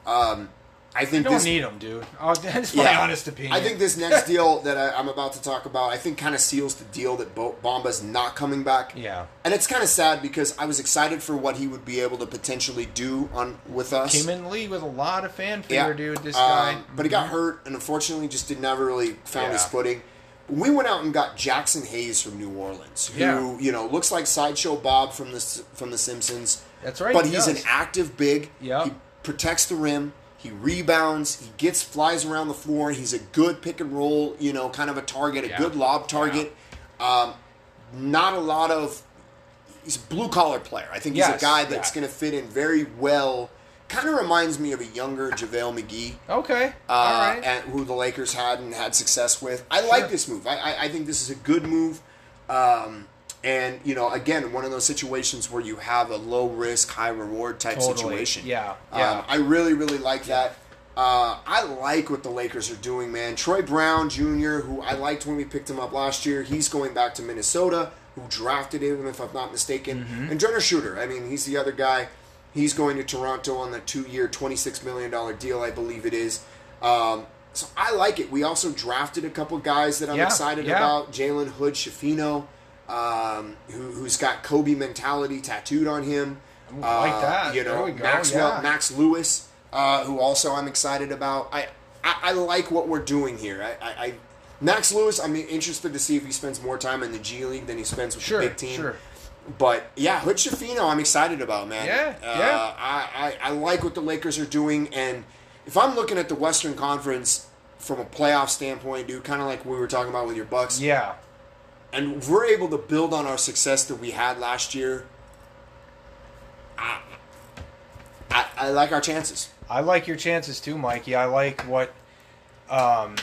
Um, I I think don't this need him, dude. Oh, that's my honest opinion. I think this next deal that I, I'm about to talk about, I think kind of seals the deal that Bo- Bamba's not coming back. Yeah. And it's kind of sad because I was excited for what he would be able to potentially do on with us. Came in the league with a lot of fanfare, Yeah. dude. This Um, guy. Mm-hmm. but he got hurt and unfortunately just did never really found his footing. We went out and got Jaxson Hayes from New Orleans, who Yeah. you know looks like sideshow Bob from the from the Simpsons. That's right, But he he's an active big. Yeah, He protects the rim. He rebounds. He gets flies around the floor. He's a good pick and roll, you know, kind of a target, a Yeah. good lob target. Um, not a lot of. He's a blue collar player. I think he's Yes, a guy that's yeah. going to fit in very well. Kind of reminds me of a younger JaVale McGee Okay. uh, All right. and who the Lakers had and had success with. I like this move. I, I, I think this is a good move. Um, and you know, again, one of those situations where you have a low risk, high reward type Totally. situation. Yeah, Um, yeah. I really, really like that. Uh, I like what the Lakers are doing, man. Troy Brown Jr., who I liked when we picked him up last year, he's going back to Minnesota, who drafted him, if I'm not mistaken. Mm-hmm. And Dennis Schroeder, I mean, he's the other guy. He's going to Toronto on the two-year, $26 million deal, I believe it is. Um, so I like it. We also drafted a couple guys that I'm Yeah, excited yeah. about. Jalen Hood-Schifino, um, who, who's got Kobe mentality tattooed on him. Ooh, I like Uh, that. You know, There we go, Maxwell, yeah. Max Lewis, uh, who also I'm excited about. I, I, I like what we're doing here. I, I, I Max Lewis, I'm interested to see if he spends more time in the G League than he spends with Sure, the big team. sure. But yeah, Hood-Schifino, I'm excited about, man. Yeah, uh, yeah. I, I, I like what the Lakers are doing, and if I'm looking at the Western Conference from a playoff standpoint, dude, kind of like we were talking about with your Bucks, Yeah. And we're able to build on our success that we had last year. I, I, I like our chances. I like your chances too, Mikey. I like what um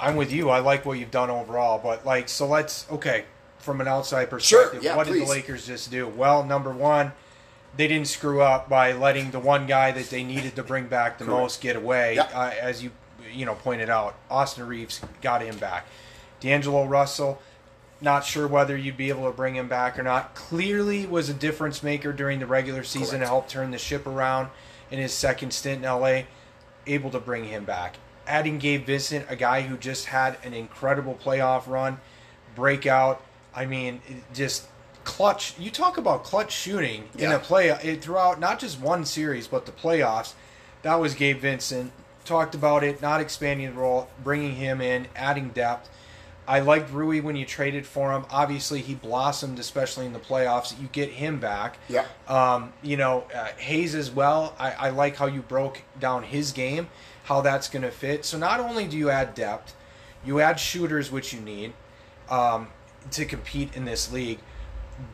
I'm with you. I like what you've done overall, but like so let's okay, from an outside perspective, yeah, what did the Lakers just do? Well, number 1, they didn't screw up by letting the one guy that they needed to bring back the Correct. most get away. Yeah. Uh, as you you know pointed out, Austin Reaves got him back. D'Angelo Russell, not sure whether you'd be able to bring him back or not. Clearly was a difference maker during the regular season Correct. to help turn the ship around in his second stint in LA. Able to bring him back. Adding Gabe Vincent, a guy who just had an incredible playoff run, breakout. I mean, just clutch. You talk about clutch shooting in a play it, throughout not just one series but the playoffs. That was Gabe Vincent. Talked about it, not expanding the role, bringing him in, adding depth. I liked Rui when you traded for him. Obviously, he blossomed, especially in the playoffs. You get him back. Yeah. Um, you know, uh, Hayes as well. I, I like how you broke down his game, how that's going to fit. So not only do you add depth, you add shooters, which you need um, to compete in this league.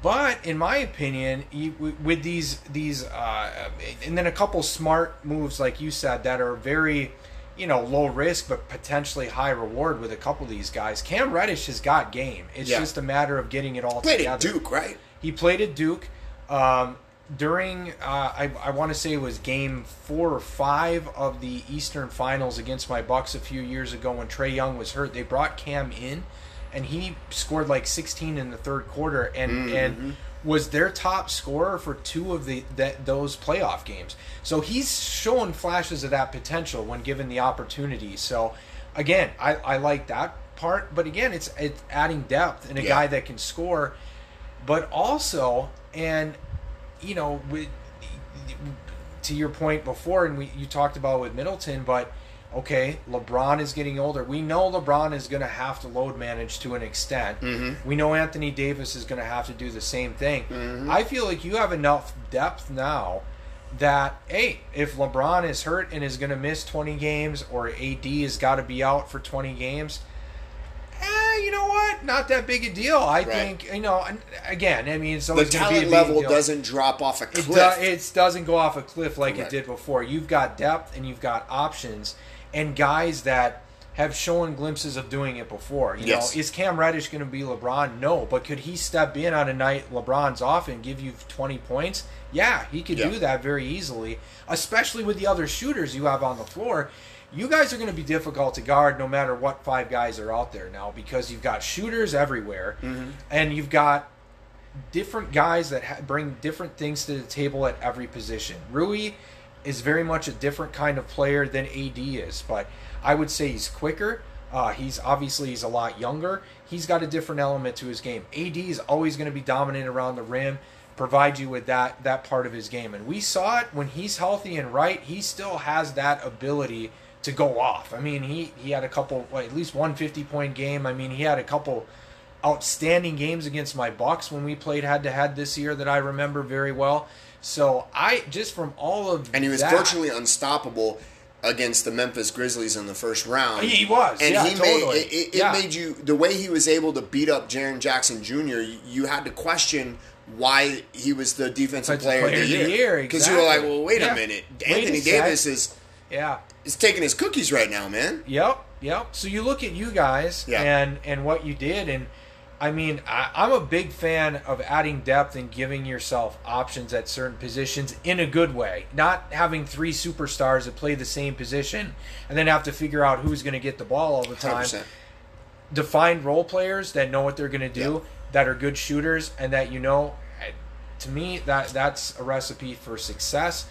But in my opinion, you, with these these uh, and then a couple smart moves, like you said, that are very you know low risk but potentially high reward with a couple of these guys. Cam Reddish has got game. It's Yeah. just a matter of getting it all Played together. at Duke, right? He played at Duke um, during, uh, I, I want to say it was game four or five of the Eastern Finals against my Bucks a few years ago when Trae Young was hurt. They brought Cam in, and he scored like 16 in the third quarter, and and was their top scorer for two of the that those playoff games. So he's showing flashes of that potential when given the opportunity. So again, I, I like that part, but again, it's it's adding depth and a Yeah. guy that can score but also and you know with to your point before and we you talked about with Middleton but okay, LeBron is getting older. We know LeBron is going to have to load manage to an extent. Mm-hmm. We know Anthony Davis is going to have to do the same thing. Mm-hmm. I feel like you have enough depth now that hey, if LeBron is hurt and is going to miss 20 games or AD has got to be out for 20 games, eh, you know what? Not that big a deal. I think you know. Again, I mean, it's The always going be a talent level deal. doesn't drop off a It, cliff. do, it doesn't go off a cliff like Correct. it did before. You've got depth and you've got options and guys that have shown glimpses of doing it before. You Yes. know, is Cam Reddish going to be LeBron? No, but could he step in on a night LeBron's off and give you 20 points? Yeah, he could Yeah. do that very easily, especially with the other shooters you have on the floor. You guys are going to be difficult to guard no matter what five guys are out there now because you've got shooters everywhere Mm-hmm. and you've got different guys that ha- bring different things to the table at every position. Rui is very much a different kind of player than AD is, but I would say he's quicker. Uh, he's obviously he's a lot younger. He's got a different element to his game. AD is always going to be dominant around the rim, provide you with that that part of his game, and we saw it when he's healthy and right. He still has that ability to go off. I mean, he he had a couple, well, at least one 50 point game. I mean, he had a couple outstanding games against my Bucks when we played head to head this year that I remember very well. So I just from all of and he was that, virtually unstoppable against the Memphis Grizzlies in the first round. He was, and yeah, he made totally. it, it, it Yeah. made you the way he was able to beat up Jaren Jackson Jr. You, you had to question why he was the defensive player, player of the year because you were like, well, wait Yeah. a minute, a Anthony. Davis is yeah. is taking his cookies right now, man. Yep, yep. So you look at you guys Yeah. and and what you did, and I mean, I, I'm a big fan of adding depth and giving yourself options at certain positions in a good way. Not having three superstars that play the same position and then have to figure out who's going to get the ball all the time. 100%. defined role players that know what they're going to do, Yeah. that are good shooters, and that you know. To me, that that's a recipe for success.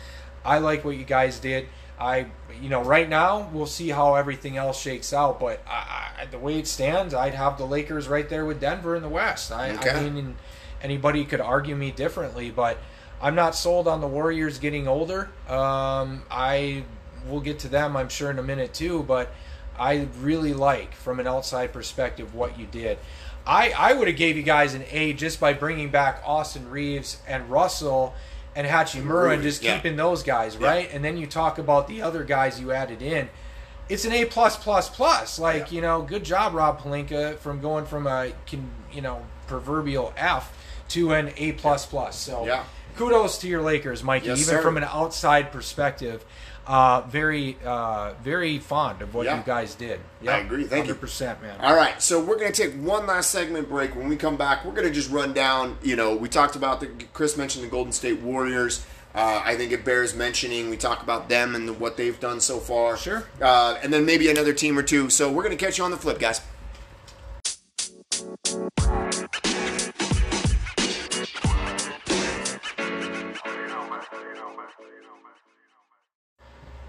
I like what you guys did. I, you know, right now we'll see how everything else shakes out. But I, I, the way it stands, I'd have the Lakers right there with Denver in the West. I, Okay. I mean, anybody could argue me differently, but I'm not sold on the Warriors getting older. Um, I will get to them, I'm sure, in a minute too. But I really like, from an outside perspective, what you did. I, I would have gave you guys an A just by bringing back Austin Reaves and Russell and Hachimura and just yeah. keeping those guys right. And then you talk about the other guys you added in. It's an A plus plus plus. Like Yeah. you know, good job, Rob Pelinka, from going from a can you know proverbial F to an A plus plus. So Yeah. kudos to your Lakers, Mikey. Yes, Even sir. from an outside perspective, uh, very uh, very fond of what Yeah. you guys did. Yeah, I agree. Thank you. Hundred percent, man. All right, so we're going to take one last segment break. When we come back, we're going to just run down. You know, we talked about the Chris mentioned the Golden State Warriors. Uh, I think it bears mentioning. We talk about them and what they've done so far. Sure. Uh, and then maybe another team or two. So we're going to catch you on the flip, guys.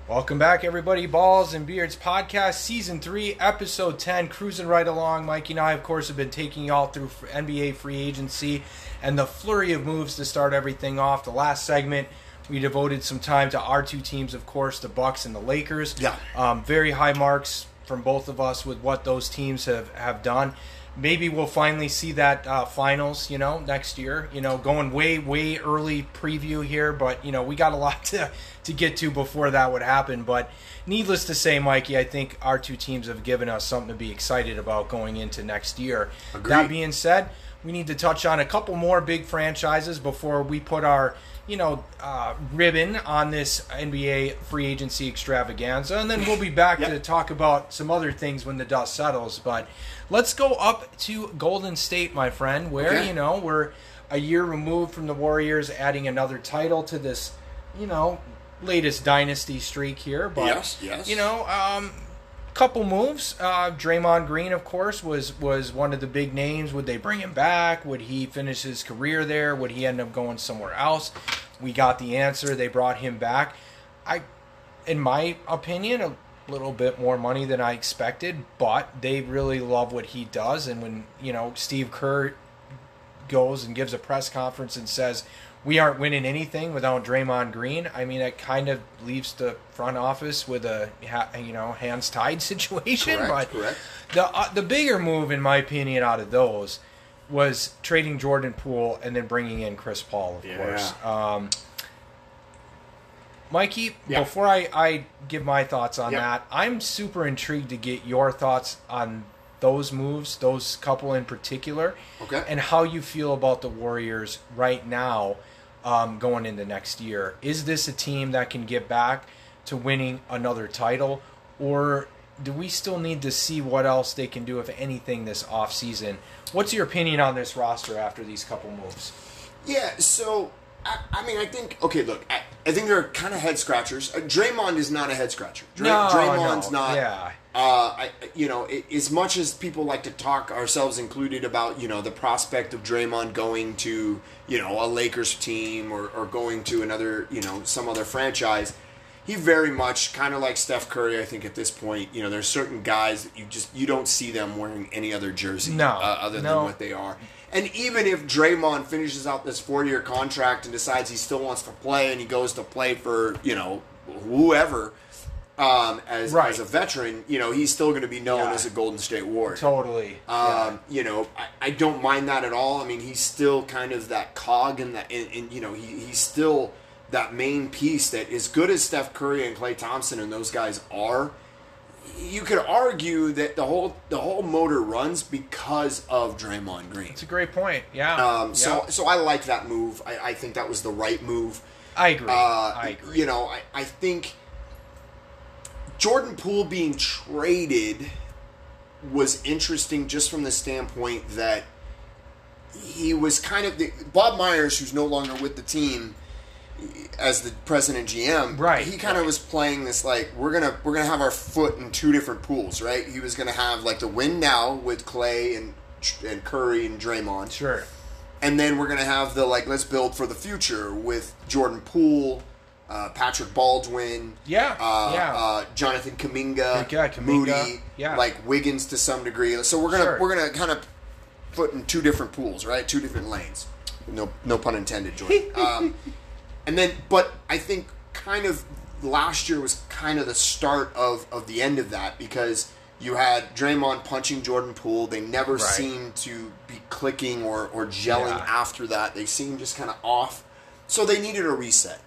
Welcome back, everybody. Balls and Beards podcast, season three, episode ten, cruising right along. Mikey and I, of course, have been taking you all through NBA free agency and the flurry of moves to start everything off. The last segment, we devoted some time to our two teams, of course, the Bucks and the Lakers. Yeah. um, very high marks from both of us with what those teams have have done. Maybe we'll finally see that uh, finals, you know, next year. You know, going way way early preview here, but you know we got a lot to to get to before that would happen. But needless to say, Mikey, I think our two teams have given us something to be excited about going into next year. Agreed. That being said, we need to touch on a couple more big franchises before we put our you know uh, ribbon on this NBA free agency extravaganza, and then we'll be back Yep. to talk about some other things when the dust settles. But let's go up to Golden State, my friend, where Okay. you know we're a year removed from the Warriors adding another title to this, you know, latest dynasty streak here. But Yes, yes. you know, um, couple moves. Uh, Draymond Green, of course, was was one of the big names. Would they bring him back? Would he finish his career there? Would he end up going somewhere else? We got the answer. They brought him back. I, in my opinion, a little bit more money than I expected, but they really love what he does. And when you know Steve Kerr goes and gives a press conference and says we aren't winning anything without Draymond Green. I mean, it kind of leaves the front office with a you know hands tied situation. Correct, but correct. the uh, the bigger move, in my opinion, out of those was trading Jordan Poole and then bringing in Chris Paul, of Yeah. course. Um, Mikey, Yeah. before I, I give my thoughts on Yep. that, I'm super intrigued to get your thoughts on those moves, those couple in particular, Okay. and how you feel about the Warriors right now um, going into next year. Is this a team that can get back to winning another title, or do we still need to see what else they can do, if anything, this offseason? What's your opinion on this roster after these couple moves? Yeah, so I, I mean, I think okay. Look, I, I think they're kind of head scratchers. Uh, Draymond is not a head scratcher. Dray, No, Draymond's no, not. yeah. Uh, I, you know, i as much as people like to talk, ourselves included, about you know the prospect of Draymond going to you know a Lakers team or, or going to another you know some other franchise, he very much kind of like Steph Curry. I think at this point, you know, there's certain guys that you just you don't see them wearing any other jersey No, uh, other no. than what they are. And even if Draymond finishes out this four year contract and decides he still wants to play and he goes to play for, you know, whoever um, as, Right. as a veteran, you know, he's still going to be known Yeah. as a Golden State Warrior. Totally. Um, you know, I, I don't mind that at all. I mean, he's still kind of that cog in that, and, and you know, he, he's still that main piece that, as good as Steph Curry and Klay Thompson and those guys are, you could argue that the whole the whole motor runs because of Draymond Green. It's a great point. Yeah. Um, so Yeah. so I like that move. I, I think that was the right move. I agree. Uh, I agree. You know, I, I think Jordan Poole being traded was interesting just from the standpoint that he was kind of the, Bob Myers, who's no longer with the team as the president GM. Right, He kind of right. was playing this like we're gonna we're gonna have our foot in two different pools, right? He was gonna have like the win now with Klay and and Curry and Draymond Sure. and then we're gonna have the like let's build for the future with Jordan Poole, uh, Patrick Baldwin, Yeah, uh, yeah. uh, Jonathan Kuminga, Yeah, Kuminga, Moody, yeah. like Wiggins to some degree. So we're gonna Sure. we're gonna kind of put in two different pools, right? Two different lanes. No no pun intended, Jordan. um, and then, but I think kind of last year was kind of the start of, of the end of that because you had Draymond punching Jordan Poole. They never Right. seemed to be clicking or, or gelling Yeah. after that. They seemed just kind of off. So they needed a reset.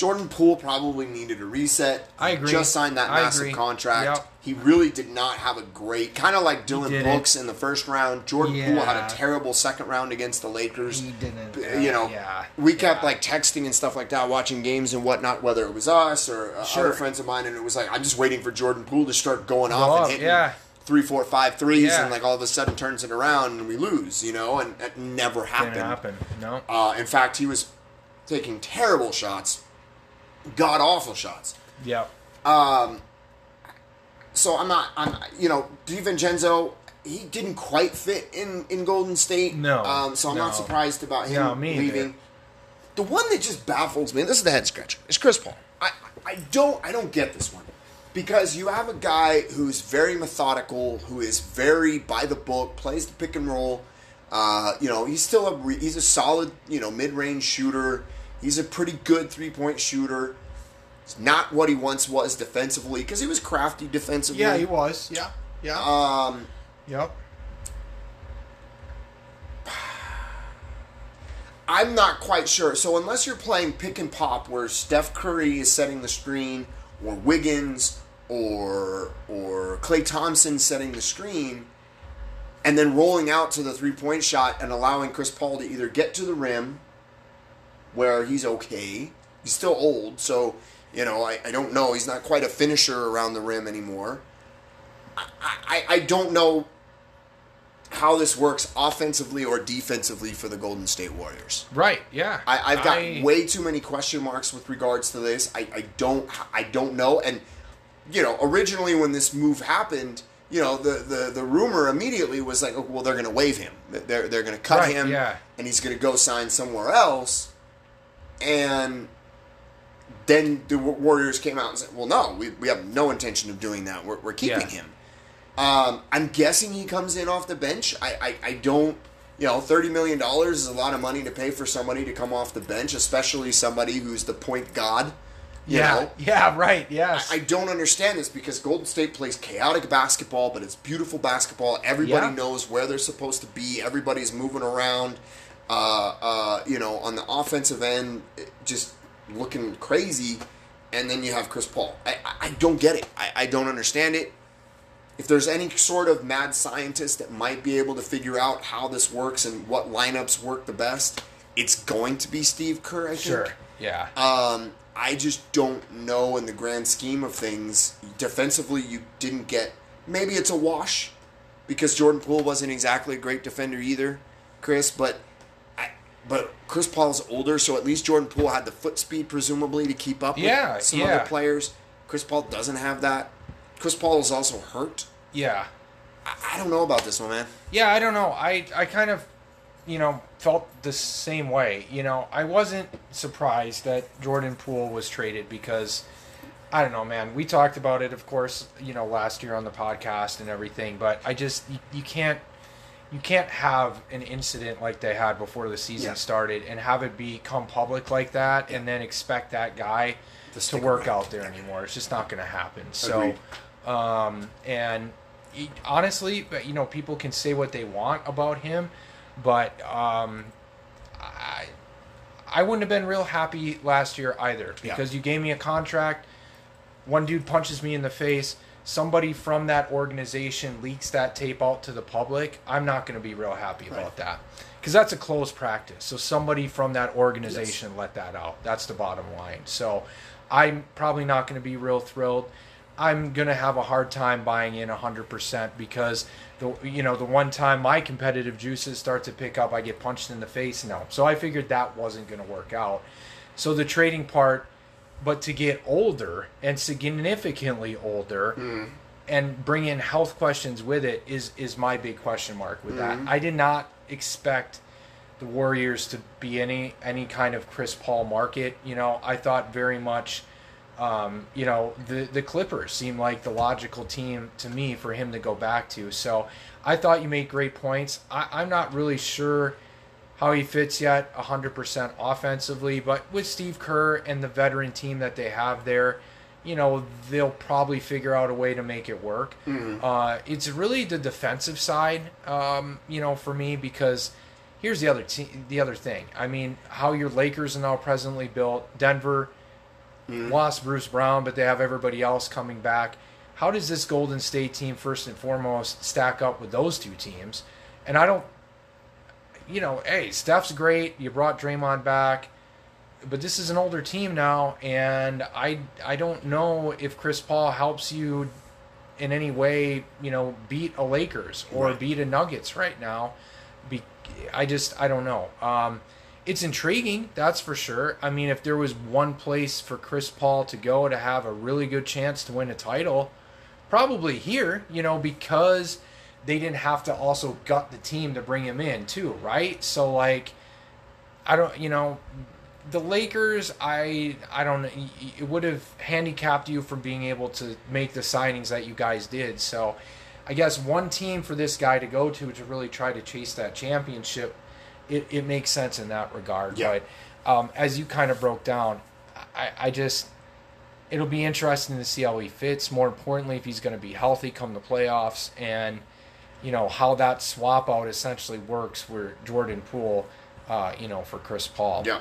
Jordan Poole probably needed a reset. I agree. Just signed that I massive agree. contract. Yep. He really did not have a great, kind of like Dillon. Brooks in the first round. Jordan Poole had a terrible second round against the Lakers. He didn't, uh, you know, yeah, we kept yeah. like texting and stuff like that, watching games and whatnot, whether it was us or uh, Sure. other friends of mine, and it was like I'm just waiting for Jordan Poole to start going Go off and hitting yeah. three, four, five threes, Yeah. and like all of a sudden turns it around and we lose, you know, and that never happened. Didn't happen. No. Uh, in fact, he was taking terrible shots, god awful shots. Yeah. Um, So I'm not, I'm, you know, DiVincenzo, he didn't quite fit in in Golden State. No, Um, so I'm no. not surprised about him No, either. leaving. The one that just baffles me, this is the head scratcher, is Chris Paul. I, I don't I don't get this one. Because you have a guy who's very methodical, who is very by the book, plays the pick and roll. Uh, you know, he's still a re- he's a solid, you know, mid-range shooter. He's a pretty good three-point shooter. It's not what he once was defensively because he was crafty defensively. Yeah, he was. Yeah. Yeah. Um, yep. I'm not quite sure. So unless you're playing pick and pop, where Steph Curry is setting the screen, or Wiggins, or or Klay Thompson setting the screen, and then rolling out to the three point shot and allowing Chris Paul to either get to the rim, where he's okay. He's still old, so you know I, I don't know. He's not quite a finisher around the rim anymore. I, I, I don't know how this works offensively or defensively for the Golden State Warriors. Right. Yeah. I, I've got I- way too many question marks with regards to this. I, I don't I don't know. And you know, originally when this move happened, you know, the, the, the rumor immediately was like, oh, well, they're going to waive him. They're they're going to cut Right, him, yeah. and he's going to go sign somewhere else. And then the Warriors came out and said, well, no, we, we have no intention of doing that. We're, we're keeping Yeah. him. Um, I'm guessing he comes in off the bench. I, I, I don't, you know, thirty million dollars is a lot of money to pay for somebody to come off the bench, especially somebody who's the point god. You yeah, know? yeah, right. Yes, I don't understand this because Golden State plays chaotic basketball, but it's beautiful basketball. Everybody Yeah. knows where they're supposed to be. Everybody's moving around. Uh, uh, you know, on the offensive end, just looking crazy. And then you have Chris Paul. I, I- don't get it. I, I don't understand it. If there's any sort of mad scientist that might be able to figure out how this works and what lineups work the best, it's going to be Steve Kerr. I think. sure. Yeah, Um, I just don't know in the grand scheme of things. Defensively, you didn't get. Maybe it's a wash because Jordan Poole wasn't exactly a great defender either, Chris. But, but Chris Paul's older, so at least Jordan Poole had the foot speed presumably to keep up Yeah, with some yeah. other players. Chris Paul doesn't have that. Chris Paul is also hurt. yeah. I, I don't know about this one, man. Yeah, I don't know. I I kind of, you know, felt the same way. You know, I wasn't surprised that Jordan Poole was traded because I don't know, man. We talked about it, of course, you know, last year on the podcast and everything. But I just you, you can't you can't have an incident like they had before the season Yeah. started and have it become public like that and then expect that guy To to, work around. out there anymore. It's just not going to happen. So, um, and he- honestly, but, you know, people can say what they want about him, but um, I I wouldn't have been real happy last year either Yeah. because you gave me a contract. One dude punches me in the face. Somebody from that organization leaks that tape out to the public. I'm not going to be real happy about that because that's a closed practice. So somebody from that organization let that out. That's the bottom line. So I'm probably not going to be real thrilled. I'm going to have a hard time buying in 100% because the you know the one time my competitive juices start to pick up, I get punched in the face. No, so I figured that wasn't going to work out. So the trading part, but to get older and significantly older, and bring in health questions with it is is my big question mark with that. I did not expect the Warriors to be any any kind of Chris Paul market. You know, I thought very much. Um, you know, the the Clippers seem like the logical team to me for him to go back to. So I thought you made great points. I, I'm not really sure how he fits yet 100% offensively, but with Steve Kerr and the veteran team that they have there, you know, they'll probably figure out a way to make it work. Uh, it's really the defensive side, um, you know, for me because here's the other te- the other thing. I mean, how your Lakers are now presently built, Denver lost Bruce Brown, but they have everybody else coming back. How does this Golden State team, first and foremost, stack up with those two teams? And I don't, you know, hey, Steph's great. You brought Draymond back, but this is an older team now, and I I don't know if Chris Paul helps you in any way, you know, beat a Lakers or Right. beat a Nuggets right now. Be, I just I don't know. Um, it's intriguing, that's for sure. I mean, if there was one place for Chris Paul to go to have a really good chance to win a title, probably here, you know, because they didn't have to also gut the team to bring him in too, right? So like I don't, you know, the Lakers, I I don't it would have handicapped you from being able to make the signings that you guys did. So I guess one team for this guy to go to to really try to chase that championship, it, it makes sense in that regard. Yeah. But um, as you kind of broke down, I, I just it'll be interesting to see how he fits. More importantly, if he's going to be healthy come the playoffs, and you know how that swap out essentially works for Jordan Poole, uh, you know, for Chris Paul. Yeah.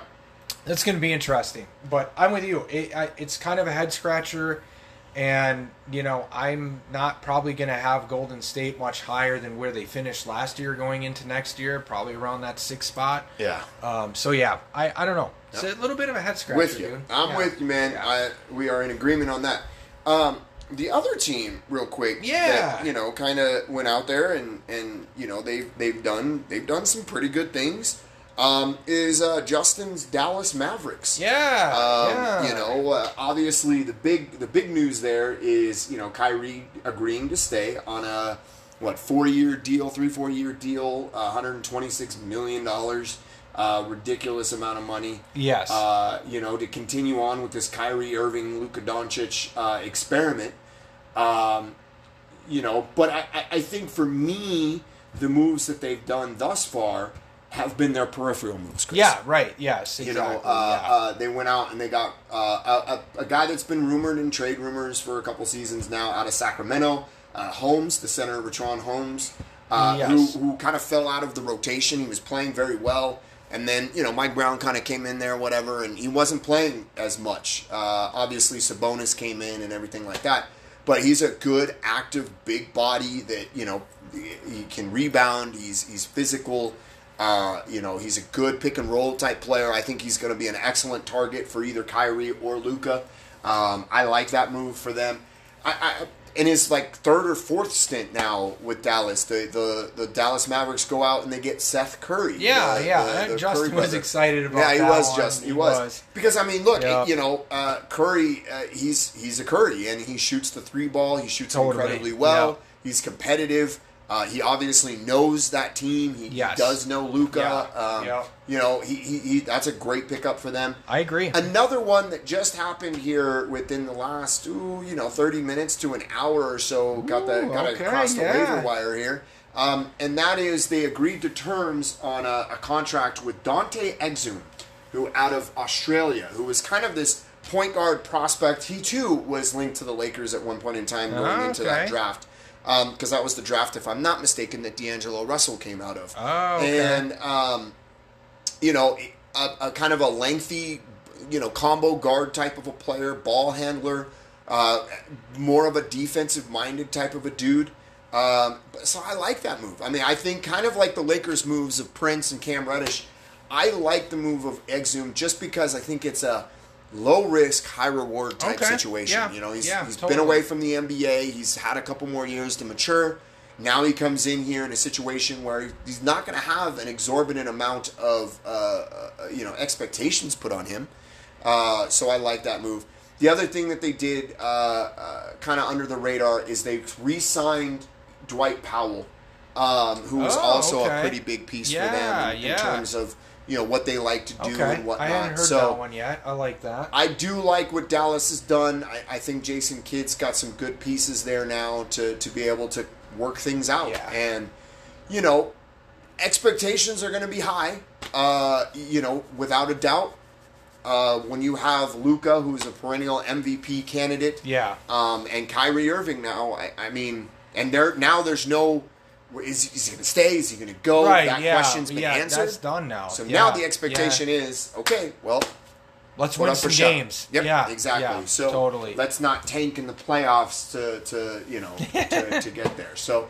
That's going to be interesting. But I'm with you. It, I, it's kind of a head scratcher. And, you know, I'm not probably going to have Golden State much higher than where they finished last year going into next year, probably around that sixth spot. Yeah. Um, so, yeah, I, I don't know. It's a little bit of a head scratcher, with you. dude. I'm Yeah. with you, man. Yeah. I, we are in agreement on that. Um, the other team, real quick, Yeah. that, you know, kind of went out there and and you know they've they've done they've done some pretty good things. Um, is uh, Justin's Dallas Mavericks? Yeah. Um, yeah. You know, uh, obviously the big the big news there is you know Kyrie agreeing to stay on a what four year deal, three four year deal, uh, 126 million dollars, uh, ridiculous amount of money. Yes. Uh, you know, to continue on with this Kyrie Irving, Luka Doncic uh, experiment. Um, you know, but I, I- think for me, the moves that they've done thus far have been their peripheral moves. Chris. Yeah, right. Yes, You know, uh, yeah. uh, they went out and they got uh, a, a, guy that's been rumored in trade rumors for a couple seasons now out of Sacramento, uh, Holmes, the center, Richaun Holmes, uh, Yes. who, who kind of fell out of the rotation. He was playing very well. And then, you know, Mike Brown kind of came in there, whatever, and he wasn't playing as much. Uh, obviously, Sabonis came in and everything like that. But he's a good, active, big body that, you know, he can rebound. He's, he's physical. Uh, you know, he's a good pick and roll type player. I think he's going to be an excellent target for either Kyrie or Luka. Um, I like that move for them. I, I, in his like third or fourth stint now with Dallas, the, the, the Dallas Mavericks go out and they get Seth Curry. Yeah, the- yeah. the- Justin was excited about Yeah, he was. Justin. He, He was. was. because I mean, look, Yeah. you know, uh, Curry, uh, he's he's a Curry, and he shoots the three ball. He shoots Totally. incredibly well. Yeah. He's competitive. Uh, he obviously knows that team. He, he does know Luka. Yeah. Um, Yeah. You know, he, he, he that's a great pickup for them. I agree. Another one that just happened here within the last, ooh, you know, thirty minutes to an hour or so. got the Ooh, got okay, across the yeah. waiver wire here, um, and that is they agreed to terms on a, a contract with Dante Exum, who out of Australia, who was kind of this point guard prospect. He too was linked to the Lakers at one point in time going Ah, into that draft. Because that was the draft, if I'm not mistaken, that D'Angelo Russell came out of. Oh, okay. And um, you know, a, a kind of a lengthy, you know, combo guard type of a player, ball handler, uh, more of a defensive minded type of a dude. Um, so I like that move. I mean, I think kind of like the Lakers' moves of Prince and Cam Reddish. I like the move of Exum just because I think it's a low risk, high reward type Okay. situation. Yeah. You know, he's, Yeah, he's been away from the NBA. He's had a couple more years to mature. Now he comes in here in a situation where he's not going to have an exorbitant amount of uh, uh, you know expectations put on him. Uh, so I like that move. The other thing that they did, uh, uh, kind of under the radar, is they re-signed Dwight Powell, um, who was Oh, also a pretty big piece Yeah, for them in, in terms of you know what they like to do okay. and whatnot. I hadn't heard so that one yet. I like that. I do like what Dallas has done. I, I think Jason Kidd's got some good pieces there now to, to be able to work things out. Yeah. And, you know, expectations are going to be high, uh, you know, without a doubt. Uh, when you have Luka, who's a perennial MVP candidate, Yeah. um, and Kyrie Irving now, I, I mean, and there now there's no, is, is he going to stay? Is he going to go? Right. that yeah. question's been yeah. answered. That's done now. So Yeah, now the expectation yeah. is okay. Well, Let's win up some games. Yep, Yeah. exactly. Yeah, so totally. let's not tank in the playoffs to, to you know to, to get there. So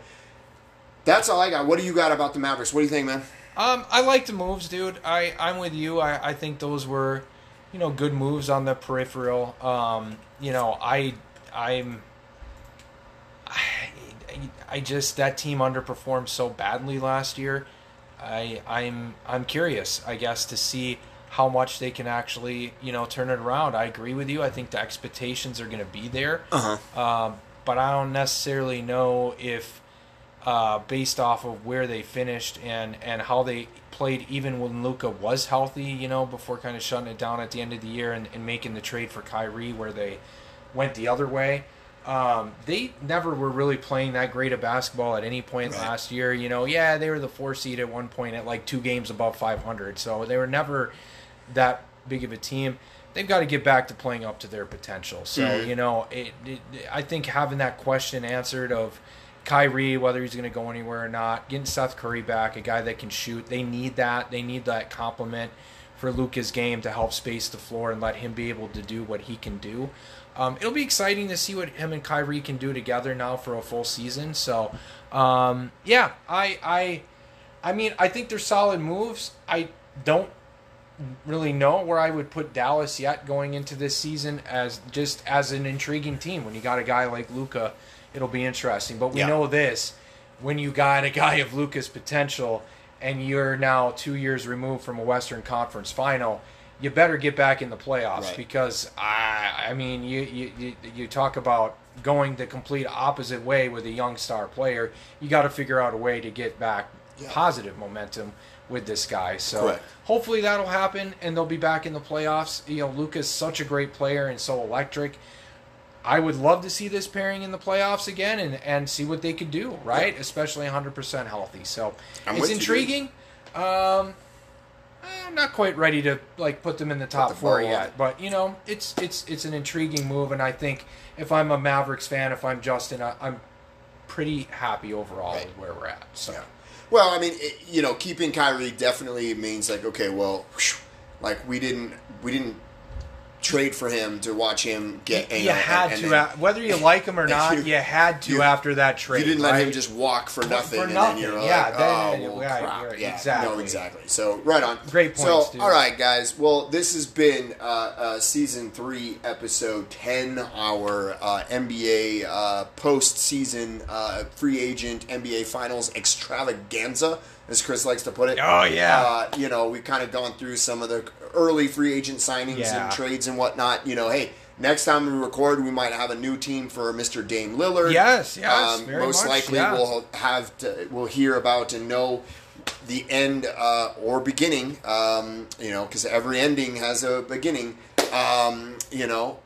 that's all I got. What do you got about the Mavericks? What do you think, man? Um, I like the moves, dude. I I'm with you. I I think those were, you know, good moves on the peripheral. Um, you know, I I'm. I, just that team underperformed so badly last year. I I'm I'm curious, I guess, to see how much they can actually you know turn it around. I agree with you. I think the expectations are going to be there, Uh huh. um, but I don't necessarily know if uh, based off of where they finished and and how they played, even when Luka was healthy, you know, before kind of shutting it down at the end of the year and, and making the trade for Kyrie, where they went the other way. Um, they never were really playing that great of basketball at any point Right. last year. You know, yeah, they were the four seed at one point at like two games above 500, so they were never that big of a team. They've got to get back to playing up to their potential. So Mhm. you know, it, it, I think having that question answered of Kyrie, whether he's going to go anywhere or not, getting Seth Curry back, a guy that can shoot, they need that. They need that complement for Luka's game to help space the floor and let him be able to do what he can do. Um, it'll be exciting to see what him and Kyrie can do together now for a full season. So, um, yeah, I, I, I mean, I think they're solid moves. I don't really know where I would put Dallas yet going into this season as just as an intriguing team. When you got a guy like Luka, it'll be interesting. But we Yeah. know this: when you got a guy of Luka's potential, and you're now two years removed from a Western Conference final, you better get back in the playoffs Right. because I, I mean, you, you you talk about going the complete opposite way with a young star player. You got to figure out a way to get back Yeah. positive momentum with this guy. So Correct. hopefully that'll happen and they'll be back in the playoffs. You know, Luka's such a great player and so electric. I would love to see this pairing in the playoffs again and, and see what they could do, right? Especially 100% healthy. So I'm it's with you, intriguing. um, I'm not quite ready to like put them in the top the four yet, but you know, it's it's it's an intriguing move, and I think if I'm a Mavericks fan, if I'm Justin, I, I'm pretty happy overall Right. with where we're at. So Yeah. Well, I mean, it, you know, keeping Kyrie definitely means like, okay, well, like we didn't we didn't trade for him to watch him get. you know, had and- to, and then whether you like him or not, you- you, had to you- after that trade. You didn't let him just walk for nothing, for and nothing, then you're yeah, like, then- oh, well, yeah, crap. yeah, exactly. no, exactly. So, right on. Great point. So, dude. all right, guys. Well, this has been uh, uh, season three, episode ten, our uh, NBA uh, post-season uh, free agent NBA Finals extravaganza, as Chris likes to put it. Oh, yeah. Uh, you know, we've kind of gone through some of the early free agent signings Yeah. and trades and whatnot. You know, hey. Next time we record, we might have a new team for Mr. Dame Lillard. Yes, yes, Um, most much, likely, yeah. we'll have to we'll hear about and know the end uh, or beginning. Um, you know, because every ending has a beginning. Um, you know,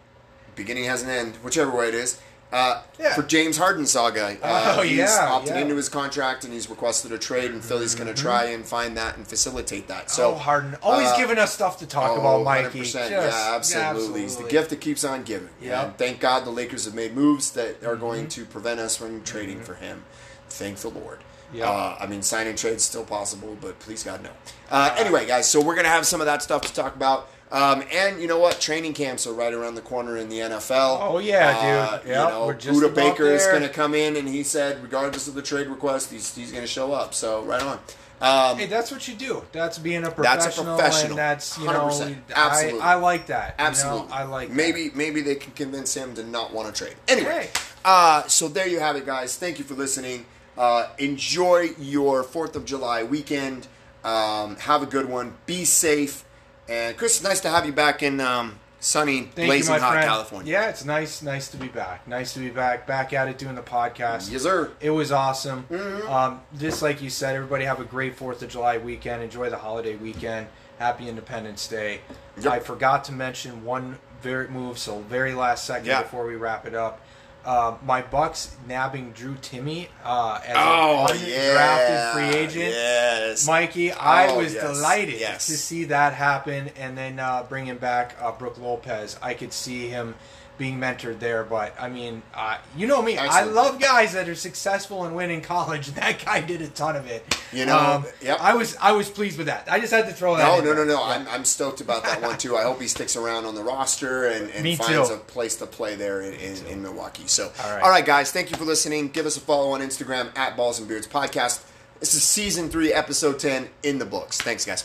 beginning has an end, whichever way it is. Uh, Yeah. For James Harden saga, uh, Oh, he's yeah, opted yeah. into his contract and he's requested a trade, and Philly's going to try and find that and facilitate that. So oh, Harden always uh, giving us stuff to talk Oh, about, Mikee. 100%. Just- yeah, absolutely. He's the gift that keeps on giving. Yep. And thank God the Lakers have made moves that are going Mm-hmm. to prevent us from trading for him. Thank the Lord. Yep. Uh, I mean, signing trades still possible, but please God no. Uh, anyway, guys, so we're gonna have some of that stuff to talk about. Um, and you know what? Training camps are right around the corner in the NFL. Oh, yeah, Uh, dude. you know, we're just Budda Baker is going to come in, and he said, regardless of the trade request, he's, he's going to show up. So right on. Um, Hey, that's what you do. That's being a professional. That's a professional. that's you 100%. know, Absolutely. I, I like that. you know? Absolutely. I like that. maybe maybe they can convince him to not want to trade. Anyway, Hey. uh, so there you have it, guys. Thank you for listening. Uh, enjoy your Fourth of July weekend. Um, have a good one. Be safe. And Chris, it's nice to have you back in um, sunny, Thank blazing you, hot friend. California. Yeah, it's nice, nice to be back. Nice to be back, back at it doing the podcast. Yes, sir. It was awesome. Mm-hmm. Um, just like you said, everybody have a great Fourth of July weekend. Enjoy the holiday weekend. Happy Independence Day. Yep. I forgot to mention one very move, so very last second Yeah. before we wrap it up. Uh, my Bucks nabbing Drew Timme uh, as Oh, an undrafted yeah. free agent. Yes. Mikee, I Oh, was yes, delighted yes. to see that happen, and then uh, bringing back uh, Brook Lopez. I could see him being mentored there, but I mean, uh, you know me. I love guys that are successful and win in college, and that guy did a ton of it. You know, yep. I was I was pleased with that. I just had to throw that. No, no, there. no, no. I'm, I'm stoked about that one too. I hope he sticks around on the roster and, and finds too. a place to play there in, in, in Milwaukee. So, All right. all right, guys, thank you for listening. Give us a follow on Instagram at Balls and Beards Podcast. This is season three, episode 10 in the books. Thanks, guys.